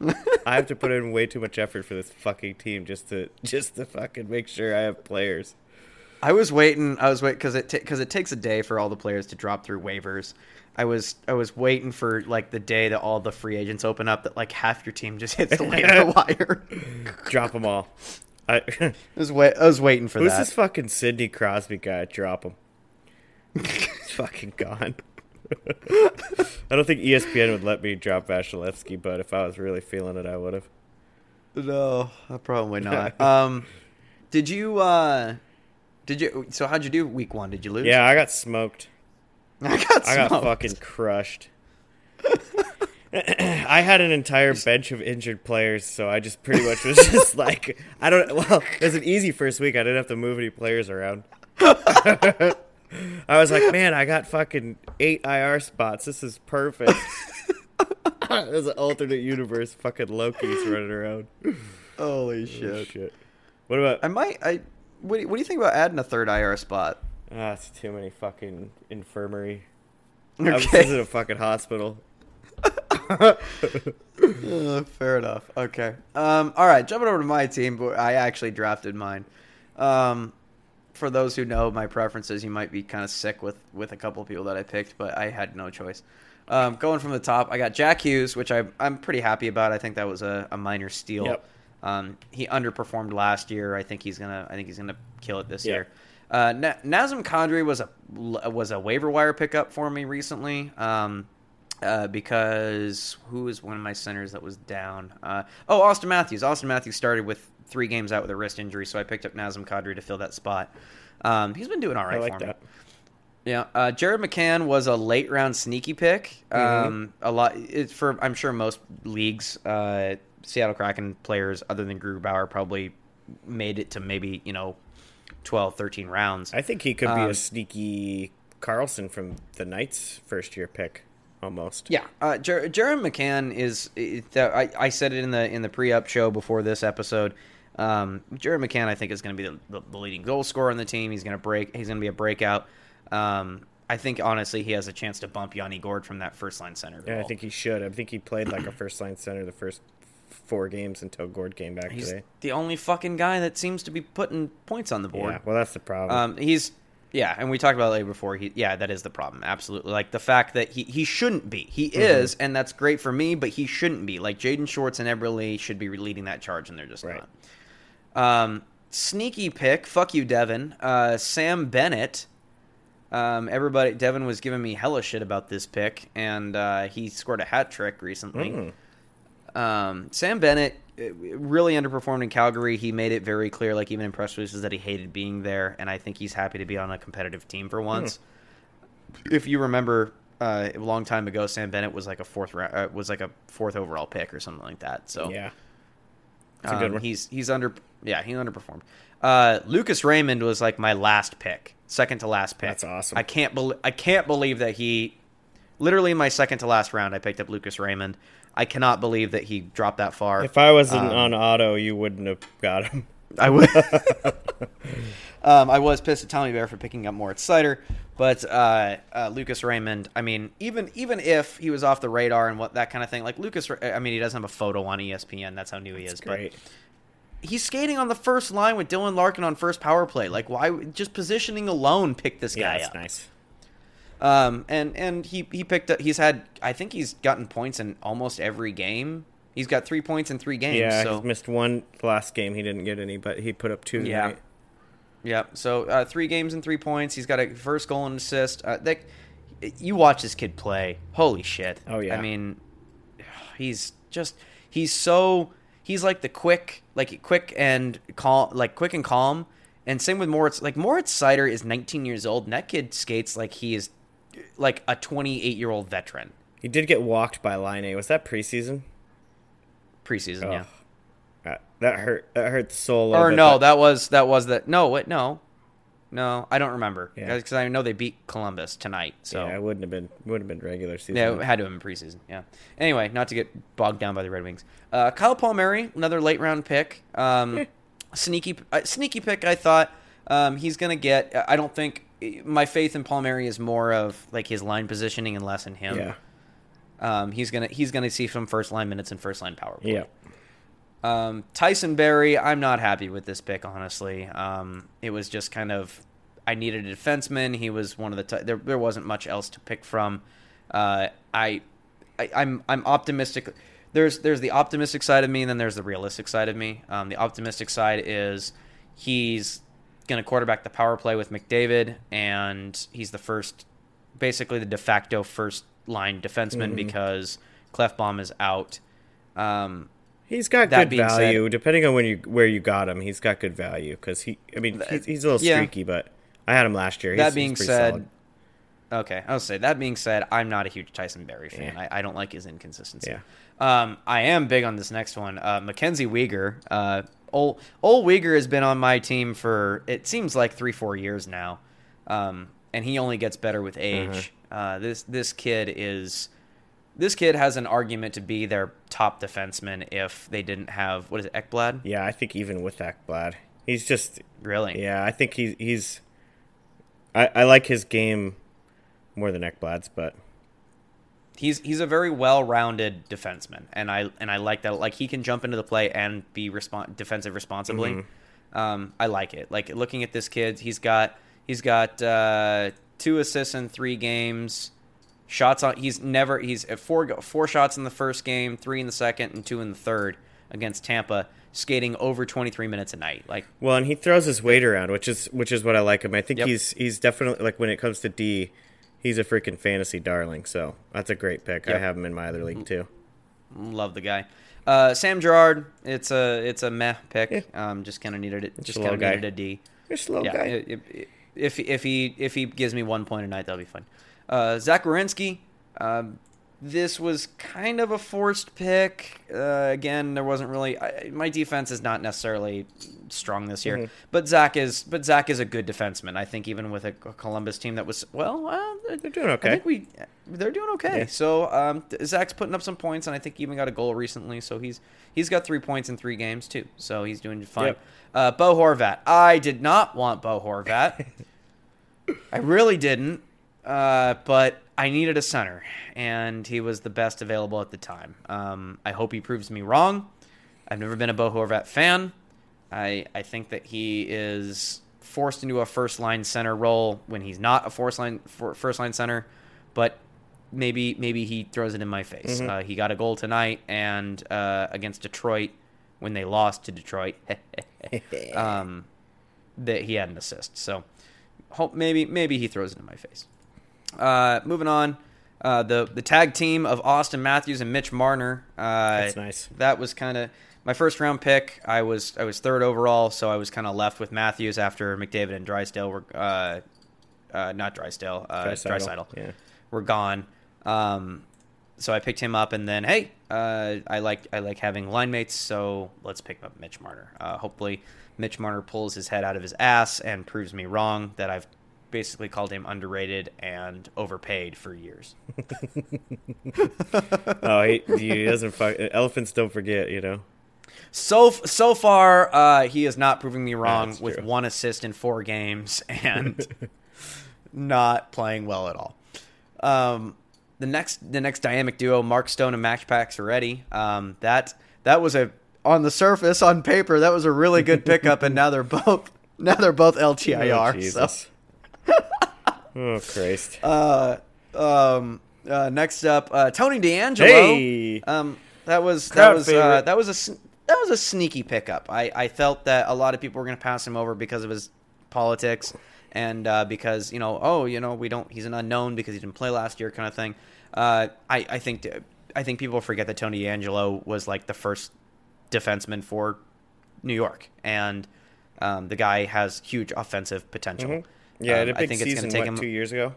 I have to put in way too much effort for this fucking team just to just to fucking make sure I have players. I was waiting. I was waiting because it because it takes a day for all the players to drop through waivers. I was I was waiting for like the day that all the free agents open up that like half your team just hits the waiver wire. Drop them all. I, I was wait I was waiting for who's that. this fucking Sidney Crosby guy? Drop him. He's fucking gone. I don't think ESPN would let me drop Vasilevskiy, but if I was really feeling it, I would have. No, probably not. um, did you? uh Did you? So how'd you do week one? Did you lose? Yeah, I got smoked. I got. I got fucking crushed. I had an entire bench of injured players, so I just pretty much was just like, I don't. Well, it was an easy first week. I didn't have to move any players around. I was like, man, I got fucking eight IR spots. This is perfect. There's an alternate universe. Fucking Loki's running around. Holy Oh, shit. What about? I might. I. What do, you, what do you think about adding a third IR spot? Ah, that's too many fucking infirmary. Okay. This Okay. isn't a fucking hospital. Uh, fair enough. Okay. Um, all right, jumping over to my team, but I actually drafted mine. Um, for those who know my preferences, you might be kind of sick with with a couple of people that I picked, but I had no choice. Um, going from the top, I got Jack Hughes, which I, I'm pretty happy about. I think that was a, a minor steal. Yep. Um, he underperformed last year. I think he's gonna. I think he's gonna kill it this Yeah. year. Uh, Na- Nazem Kadri was a was a waiver wire pickup for me recently. Um, uh, because who was one of my centers that was down? Uh, oh, Austin Matthews. Austin Matthews started with three games out with a wrist injury, so I picked up Nazem Kadri to fill that spot. Um, he's been doing all right I like for me. Yeah, uh, Jared McCann was a late round sneaky pick. Mm-hmm. Um, a lot it's for I'm sure most leagues, uh, Seattle Kraken players other than Grubauer probably made it to maybe you know 12, 13 rounds. I think he could be Um, a sneaky Karlsson from the Knights' first year pick, almost. Yeah, uh, Jer- McCann is. Uh, I, I said it in the in the pre up show before this episode. Um, McCann, I think, is going to be the, the, the leading goal scorer on the team. He's going to break. He's going to be a breakout. Um, I think honestly, he has a chance to bump Yanni Gourde from that first line center. Yeah, I think he should. I think he played like a first line center the first four games until Gourde came back he's today. the only fucking guy that seems to be putting points on the board. Yeah, well, that's the problem. Um, he's yeah, and we talked about it before. He yeah, that is the problem. Absolutely, like the fact that he he shouldn't be. He Mm-hmm. is, and that's great for me, but he shouldn't be. Like Jaden Schwartz and Eberle should be leading that charge, and they're just Right. not. Um, sneaky pick. Fuck you, Devin. Uh, Sam Bennett. Um, everybody, Devin was giving me hella shit about this pick, and uh, he scored a hat trick recently. Mm. Um, Sam Bennett really underperformed in Calgary. He made it very clear, like even in press releases, that he hated being there, and I think he's happy to be on a competitive team for once. If you remember, uh, a long time ago, Sam Bennett was like a fourth round, uh, was like a fourth overall pick or something like that. So yeah, It's a good um, one. he's he's under yeah he underperformed. Uh, Lucas Raymond was like my last pick, second to last pick. That's awesome. I can't believe I can't believe that he, literally in my second to last round, I picked up Lucas Raymond. I cannot believe that he dropped that far. if I wasn't um, on auto, you wouldn't have got him. I would. um, I was pissed at Tommy Bear for picking up Moritz Seider, but uh, uh, Lucas Raymond. I mean, even even if he was off the radar and what that kind of thing, like Lucas. I mean, he doesn't have a photo on ESPN. That's how new he is. Great. But he's skating on the first line with Dylan Larkin on first power play. Like, why? Just positioning alone, pick this Yeah, guy that's up. nice. Um, and and he he picked up. He's had. I think he's gotten points in almost every game. He's got three points in three games. Yeah, so he's missed one last game. He didn't get any, but he put up two. Yeah. tonight. Yeah. So uh, three games and three points. He's got a first goal and assist. Uh, that, you watch this kid play. Holy shit. Oh, yeah. I mean, he's just he's so he's like the quick like quick and calm like quick and calm. And same with Moritz. Like Moritz Seider is 19 years old, and that kid skates like he is like a 28 year old veteran. He did get walked by Line A. Was that preseason? Preseason, yeah. Ugh. That, that hurt. That hurt the soul. Or no, that was that was the no. Wait, no, no, I don't remember Yeah. because I know they beat Columbus tonight. So yeah, it wouldn't have been. Would have been regular season. Yeah, it had to have been preseason. Yeah. Anyway, not to get bogged down by the Red Wings. Uh, Kyle Palmieri, another late round pick. Um, sneaky, uh, sneaky pick. I thought um, he's gonna get. I don't think my faith in Palmieri is more of like his line positioning and less in him. yeah. Um, he's gonna he's gonna see some first line minutes and first line power play. Yeah. Um, Tyson Barrie, I'm not happy with this pick, honestly. Um, it was just kind of, I needed a defenseman. He was one of the, t- there, there wasn't much else to pick from. Uh, I, I, I'm, I'm optimistic. There's, there's the optimistic side of me, and then there's the realistic side of me. Um, the optimistic side is he's going to quarterback the power play with McDavid, and he's the first, basically the de facto first line defenseman because Klefbom is out. Um, He's got That good being said- value, depending on when you where you got him. He's got good value because he. I mean, he's, he's a little yeah. streaky, but I had him last year. He's, that being said, solid. okay, I'll say that being said, I'm not a huge Tyson Barrie fan. Yeah. I, I don't like his inconsistency. Yeah. Um, I am big on this next one. Uh, Mackenzie Weegar. Uh, old old Weegar has been on my team for it seems like three four years now, um, and he only gets better with age. Mm-hmm. Uh, this this kid is this kid has an argument to be their top defenseman if they didn't have what is it Ekblad? Yeah, I think even with Ekblad, he's just Really? yeah. I think he, he's. I, I like his game more than Ekblad's, but he's he's a very well-rounded defenseman, and I and I like that. Like he can jump into the play and be respon defensive responsibly. Mm-hmm. Um, I like it. Like looking at this kid, he's got he's got uh, two assists in three games. Shots on. He's never. He's at four four shots in the first game, three in the second, and two in the third against Tampa. Skating over 23 minutes a night. Like well, and he throws his weight around, which is which is what I like him. I think Yep. he's he's definitely like when it comes to D, he's a freaking fantasy darling. So that's a great pick. I have him in my other league too. Love the guy. Uh, Sam Girard, it's a it's a meh pick. Yeah. Um, just kind of needed it. Just kind of needed a D. You're a slow yeah. guy. i- i- If if he if he gives me one point a night, that'll be fun. Uh, Zach Werenski, um, this was kind of a forced pick. Uh, again, there wasn't really I, my defense is not necessarily strong this year, Mm-hmm. but Zach is but Zach is a good defenseman. I think even with a Columbus team that was well, well They're doing okay. I think we they're doing okay. Yeah. So um, Zach's putting up some points, and I think he even got a goal recently. So he's he's got three points in three games too. So he's doing fine. Yep. Uh, Bo Horvat. I did not want Bo Horvat. I really didn't. Uh, but I needed a center, and he was the best available at the time. Um, I hope he proves me wrong. I've never been a Bo Horvat fan. I I think that he is forced into a first line center role when he's not a first line for, first line center, but maybe maybe he throws it in my face. Uh, he got a goal tonight and uh, against Detroit when they lost to Detroit. um, that he had an assist. So hope maybe maybe he throws it in my face. Uh, moving on, uh, the the tag team of Austin Matthews and Mitch Marner. Uh, That's nice. That was kind of my first round pick. I was I was third overall, so I was kind of left with Matthews after McDavid and Drysdale were uh, uh, not Drysdale, uh, Drysdale yeah. were gone. Um, so I picked him up, and then hey, uh, I like I like having line mates, so let's pick up Mitch Marner. Uh, hopefully, Mitch Marner pulls his head out of his ass and proves me wrong that I've basically called him underrated and overpaid for years. oh, he, he doesn't. Fuck, elephants don't forget. You know. So so far, uh, he is not proving me wrong That's with true. one assist in four games and not playing well at all. Um, the next the next dynamic duo, Mark Stone and Max Pacioretty. Um, that that was a on the surface on paper that was a really good pickup, and now they're both now they're both Oh, LTIR. so. Oh Christ. Uh, um, uh, next up, uh, Tony D'Angelo. Hey! Um, that was that was uh, that was a that was a sneaky pickup. I, I felt that a lot of people were going to pass him over because of his politics and uh, because you know oh you know we don't he's an unknown because he didn't play last year kind of thing. Uh, I I think I think people forget that Tony D'Angelo was like the first defenseman for New York and. Um, the guy has huge offensive potential. Mhm. Yeah, Um, I think it's gonna take what, him two years ago.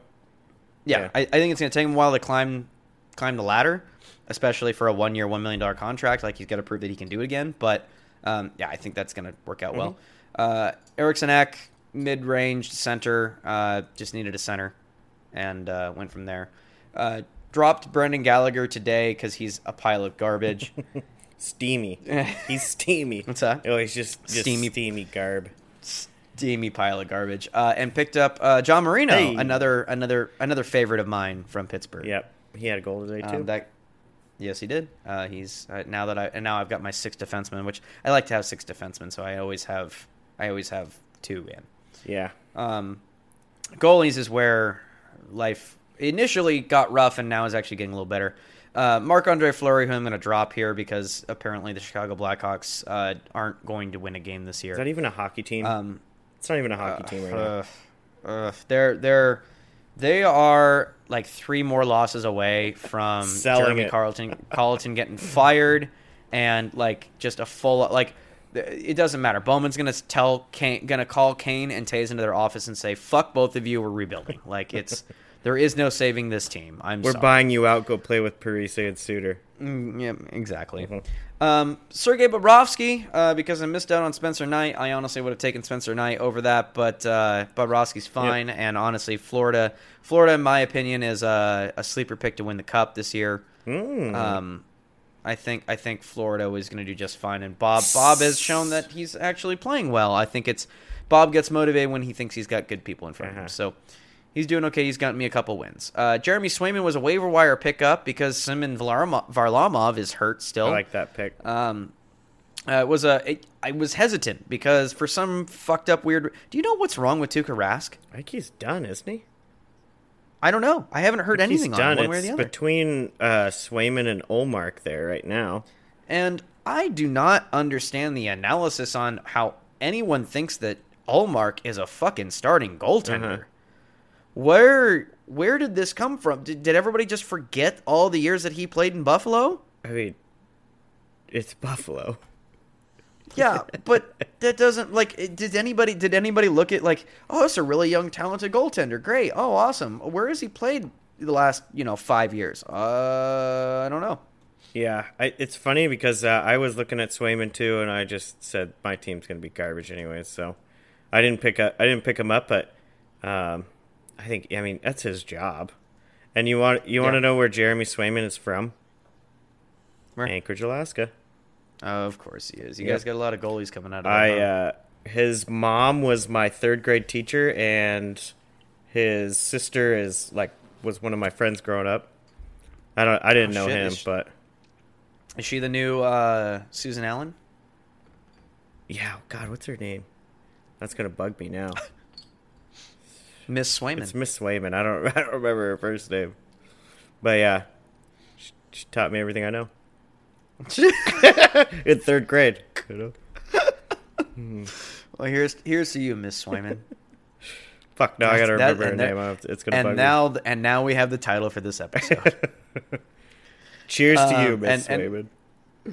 yeah, Yeah. I, I think it's going to take him a while to climb climb the ladder, especially for a one year, one million dollar contract. Like he's got to prove that he can do it again. But um, yeah, I think that's going to work out well. Uh, Eriksson Ek, mid range center, uh, just needed a center, and uh, went from there. Uh, dropped Brendan Gallagher today because he's a pile of garbage. Steamy. He's steamy. What's that? Oh, he's just, just Steamy. steamy. garb. Steamy pile of garbage. Uh, and picked up uh, John Marino, Hey. another another another favorite of mine from Pittsburgh. Yep. He had a goal today too. Um, that, yes, he did. Uh, he's uh, now that I and now I've got my six defensemen, which I like to have six defensemen, so I always have I always have two in. yeah. Um, goalies is where life initially got rough and now is actually getting a little better. Uh, Marc Andre Fleury, who I'm going to drop here because apparently the Chicago Blackhawks uh, aren't going to win a game this year. Is that even a hockey team? Um, it's not even a hockey team right now. uh, uh, they're they're they are like three more losses away from Selling Jeremy it. Carlton Carlton getting fired and like just a full like it doesn't matter. Bowman's gonna tell Kane, gonna call Kane and Toews into their office and say, "Fuck both of you, we're rebuilding." Like it's there is no saving this team. I'm We're sorry. buying you out. Go play with Parise and Suter. Mm, yeah, exactly. Mhm. Um, Sergei Bobrovsky, uh, because I missed out on Spencer Knight. I honestly would have taken Spencer Knight over that, but uh, Bobrovsky's fine. And honestly, Florida, Florida, in my opinion, is a, a sleeper pick to win the cup this year. Mm. Um, I think I think Florida is going to do just fine, and Bob Bob has shown that he's actually playing well. I think it's Bob gets motivated when he thinks he's got good people in front of him. Uh-huh. So he's doing okay. He's gotten me a couple wins. Uh, Jeremy Swayman was a waiver wire pickup because Semyon Varlamov, is hurt still. I like that pick. Um, uh, was a. It, I was hesitant because for some fucked up weird. Do you know what's wrong with Tuukka Rask? I think he's done, isn't he? I don't know. I haven't heard I anything he's on done. it one way or the other. between uh, Swayman and Ullmark there right now. And I do not understand the analysis on how anyone thinks that Ullmark is a fucking starting goaltender. Uh-huh. Where where did this come from? Did, did everybody just forget all the years that he played in Buffalo? I mean, it's Buffalo. Yeah, but that doesn't like. Did anybody did anybody look at like, oh, it's a really young, talented goaltender. Great. Oh, awesome. Where has he played the last you know five years? Uh, I don't know. Yeah, I, it's funny because uh, I was looking at Swayman too, and I just said my team's going to be garbage anyway, So I didn't pick up. I didn't pick him up, but um, I think I mean that's his job. And you want you want to know where Jeremy Swayman is from? Where? Anchorage, Alaska. Oh, of course he is. You Yep. guys got a lot of goalies coming out of I uh, his mom was my third grade teacher, and his sister is like was one of my friends growing up. I don't. I didn't Oh, know shit, him, is she- but Is she the new uh, Susan Allen? yeah. God, what's her name? That's gonna bug me now. Miss Swayman. It's Miss Swayman. I don't. I don't remember her first name, but yeah, she, she taught me everything I know in third grade. You know? well, here's here's to you, Miss Swayman. Fuck no, I gotta That- remember her that- name. Have to- It's gonna and me. now and now we have the title for this episode. Cheers to you, um, Miss Swayman.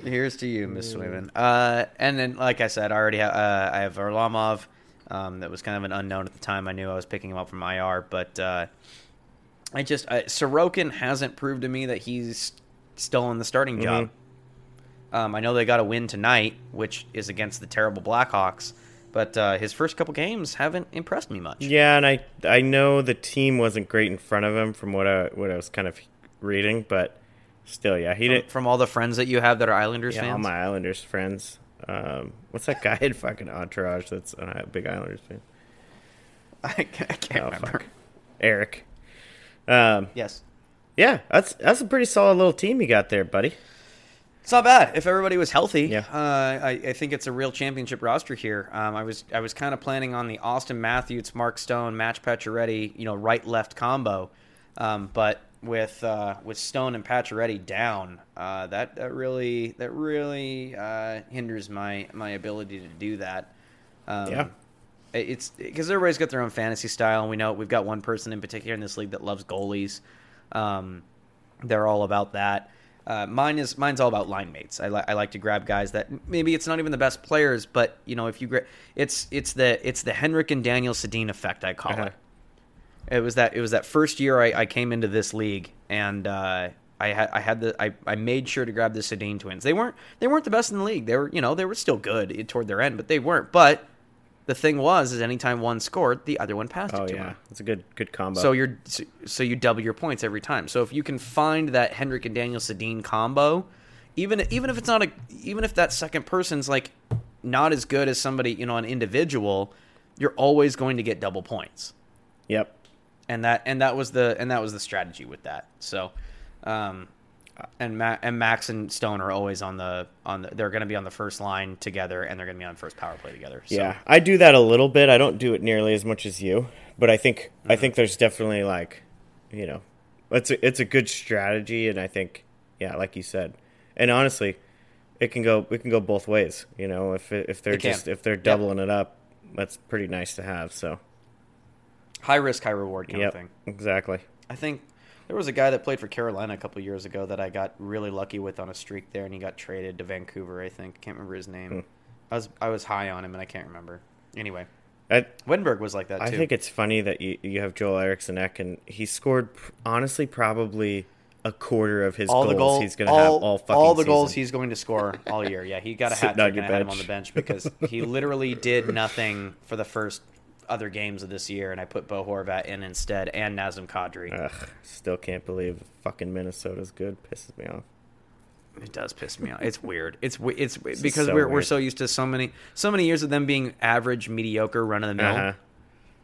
here's to you, Miss Swayman. Uh, and then, like I said, I already ha- uh, I have Varlamov. Um, that was kind of an unknown at the time. I knew I was picking him up from IR, but uh, I just uh, Sorokin hasn't proved to me that he's still in the starting job. Um, I know they got a win tonight, which is against the terrible Blackhawks, but uh, his first couple games haven't impressed me much. Yeah, and I I know the team wasn't great in front of him from what I what I was kind of reading, but still, yeah, he From, didn't. from all the friends that you have that are Islanders Yeah, all my Islanders friends. Um, what's that guy in fucking Entourage that's a big Islanders fan? I can't, I can't Oh, remember. fuck. Eric. Um, Yes, yeah, that's that's a pretty solid little team you got there, buddy. It's not bad if everybody was healthy. Yeah. Uh, I, I think it's a real championship roster here. Um, I was I was kind of planning on the Austin Matthews, Mark Stone, Match Pacioretty, you know, right left combo, um, but with uh, with Stone and Pacioretty down, uh, that that really that really uh, hinders my my ability to do that. Um, Yeah. It's because everybody's got their own fantasy style, and we know we've got one person in particular in this league that loves goalies. Um, they're all about that. Uh, mine is mine's all about line mates. I, li- I like to grab guys that maybe it's not even the best players, but you know if you gra- it's it's the it's the Henrik and Daniel Sedin effect. I call Uh-huh. it. It was that it was that first year I, I came into this league and uh, I had I had the I, I made sure to grab the Sedin twins. They weren't they weren't the best in the league. They were you know they were still good toward their end, but they weren't. But the thing was is anytime one scored, the other one passed Oh it to yeah, him. it's a good good combo. So you're so- so you double your points every time. So if you can find that Henrik and Daniel Sedin combo, even even if it's not a even if that second person's like not as good as somebody you know an individual, you're always going to get double points. yep. And that and that was the and that was the strategy with that. So, um, and Ma- and Max and Stone are always on the on the they're going to be on the first line together and they're going to be on first power play together. So. Yeah, I do that a little bit. I don't do it nearly as much as you, but I think I Mm-hmm. think there's definitely like, you know, it's a, it's a good strategy, and I think yeah, like you said, and honestly, it can go it can go both ways. You know, if if they're just if they're doubling it up, that's pretty nice to have. So high risk, high reward kind yep, of thing. exactly. I think there was a guy that played for Carolina a couple years ago that I got really lucky with on a streak there, and he got traded to Vancouver. I think can't remember his name. Hmm. I was I was high on him, and I can't remember. Anyway, I Wittenberg was like that too. I think it's funny that you you have Joel Eriksson Ek, and he scored honestly probably a quarter of his all goals the goals he's going to have all fucking all the goals he's going to score all year. Yeah, he got a hat trick and I had him on the bench because he literally did nothing for the first other games of this year, and I put Bo Horvat in instead and Nazem Kadri. Ugh, still can't believe fucking Minnesota's good. Pisses me off. It does piss me off. It's weird. It's we- it's is because so we're we're so used to so many so many years of them being average, mediocre, run of the mill Uh-huh.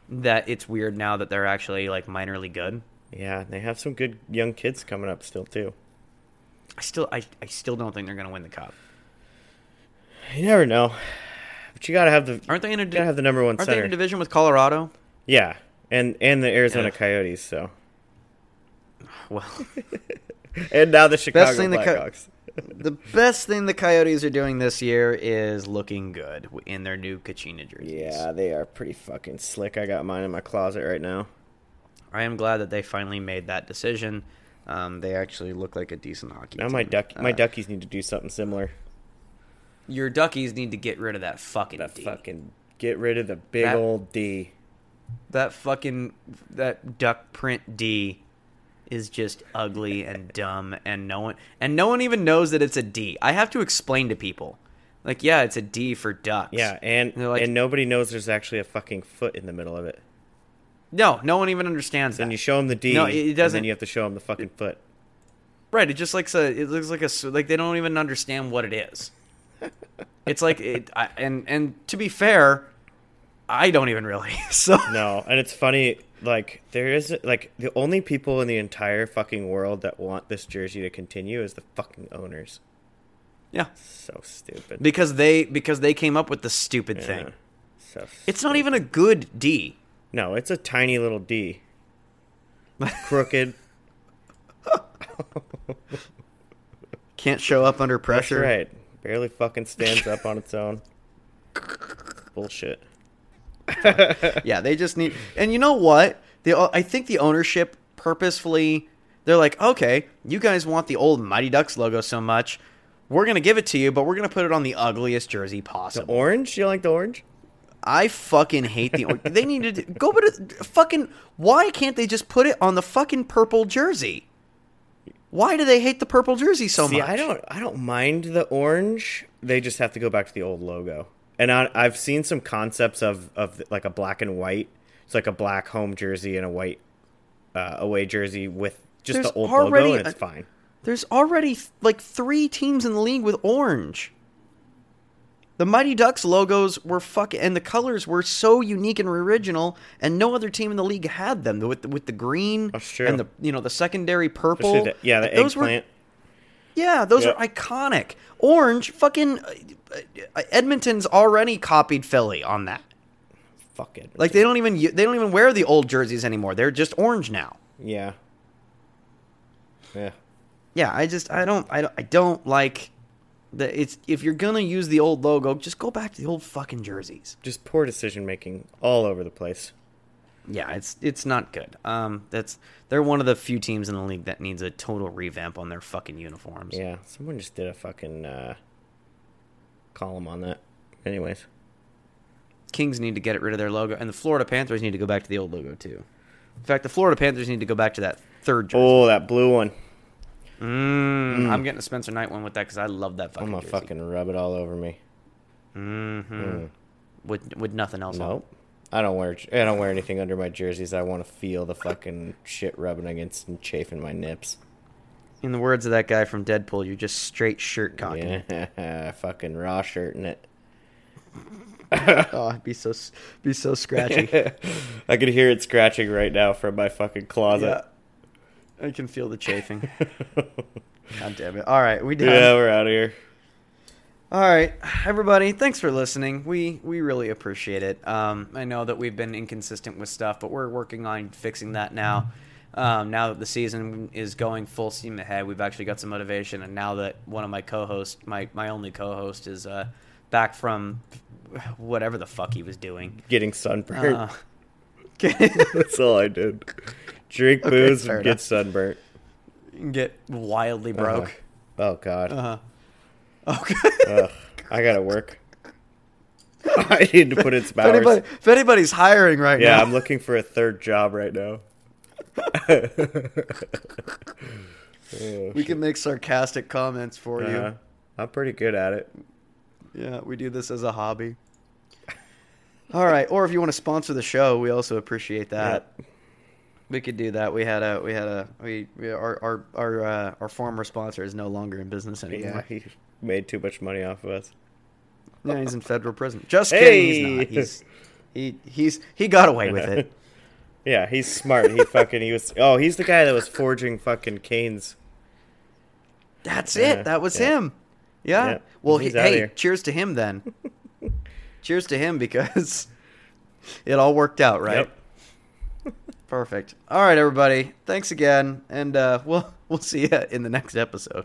that it's weird now that they're actually like minorly good. Yeah, they have some good young kids coming up still too. I still I, I still don't think they're gonna win the cup. You never know, but you gotta have the Aren't they in a you gotta have the number one aren't they in a division with Colorado? yeah, and and the Arizona Ugh. Coyotes. So Well, and now the Chicago thing the Co- Blackhawks. the best thing the Coyotes are doing this year is looking good in their new Kachina jerseys. yeah, they are pretty fucking slick. I got mine in my closet right now. I am glad that they finally made that decision. Um, they actually look like a decent hockey. Now my team. duck my Uh, duckies need to do something similar. Your Duckies need to get rid of that fucking That D. fucking get rid of the big That- old D. That fucking that duck print D is just ugly and dumb, and no one and no one even knows that it's a D. I have to explain to people, like, yeah, it's a D for ducks. Yeah, and they're like- and nobody knows there's actually a fucking foot in the middle of it. no, no one even understands Then that. you show them the D, No, it- doesn't- then you have to show them the fucking foot. Right, it just looks a it looks like a like they don't even understand what it is. It's like it, I, and and to be fair, I don't even really. So No, and it's funny. Like there is like the only people in the entire fucking world that want this jersey to continue is the fucking owners. yeah, So stupid. because they because they came up with the stupid Yeah. thing. So It's not even a good D. no, it's a tiny little D. Crooked. Can't show up under That's pressure. right. Barely fucking stands up on its own. Bullshit. Yeah, they just need. And you know what? The I think the ownership purposefully they're like, okay, you guys want the old Mighty Ducks logo so much, we're gonna give it to you, but we're gonna put it on the ugliest jersey The possible. orange? You like the orange? I fucking hate the. or- they need to go, but fucking. Why can't they just put it on the fucking purple jersey? Why do they hate the purple jersey so See, much? I don't, I don't mind the orange. They just have to go back to the old logo. And I, I've seen some concepts of, of like a black and white. It's like a black home jersey and a white uh, away jersey with just There's the old logo, and it's a- fine. There's already like three teams in the league with orange. The Mighty Ducks logos were fucking, and the colors were so unique and original, and no other team in the league had them with the, with the green and the you know the secondary purple. The, yeah, the Those were- Yeah, those Yep. are iconic. Orange, fucking uh, uh, Edmonton's already copied Philly on that. Fuck it. Like they don't even they don't even wear the old jerseys anymore. They're just orange now. yeah. Yeah. Yeah, I just I don't I don't, I don't like the it's if you're gonna use the old logo, just go back to the old fucking jerseys. Just poor decision making all over the place. Yeah, it's it's not good. Um, that's they're one of the few teams in the league that needs a total revamp on their fucking uniforms. Yeah. Someone just did a fucking uh, column on that. Anyways. Kings need to get rid of their logo, and the Florida Panthers need to go back to the old logo too. In fact, the Florida Panthers need to go back to that third jersey. Oh, that blue one. Mm, I'm getting a Spencer Knight one with that because I love that fucking I'm gonna jersey. fucking rub it all over me. hmm With with nothing else on. Nope. I don't wear I don't wear anything under my jerseys. I want to feel the fucking shit rubbing against and chafing my nips. In the words of that guy from Deadpool, you're just straight shirt cocking. Yeah, fucking raw shirt in it. oh, it'd be so be so scratchy. I could hear it scratching right now from my fucking closet. I can feel the chafing. God damn it! All right, we done. Yeah, we're out of here. All right, everybody, thanks for listening. We we really appreciate it. Um, I know that we've been inconsistent with stuff, but we're working on fixing that now. Um, now that the season is going full steam ahead, we've actually got some motivation, and now that one of my co-hosts, my my only co-host, is uh, back from whatever the fuck he was doing. Getting sunburned. Uh, That's all I did. Drink Okay, booze and get sunburnt. get wildly broke. Oh god. Uh-huh. Okay. Ugh, I gotta work. I need to put in some if, anybody, if anybody's hiring right Yeah, now, yeah, I'm looking for a third job right now. Oh, we can make sarcastic comments for uh, you. I'm pretty good at it. Yeah, we do this as a hobby. All right, or if you want to sponsor the show, we also appreciate that. Yep. We could do that. We had a we had a we, we our our our uh, our former sponsor is no longer in business anymore. Yeah, he made too much money off of us. Yeah, he's in federal prison. Just kidding. He's not. He's he he's he got away with it. yeah, he's smart. He fucking he was. Oh, he's the guy that was forging fucking Kane's. That's it. That was yeah. him. Yeah. yeah. Well, he, hey, cheers to him then. cheers to him because it all worked out, right? Yep. Perfect. All right, everybody. Thanks again, and uh, we'll we'll see you in the next episode.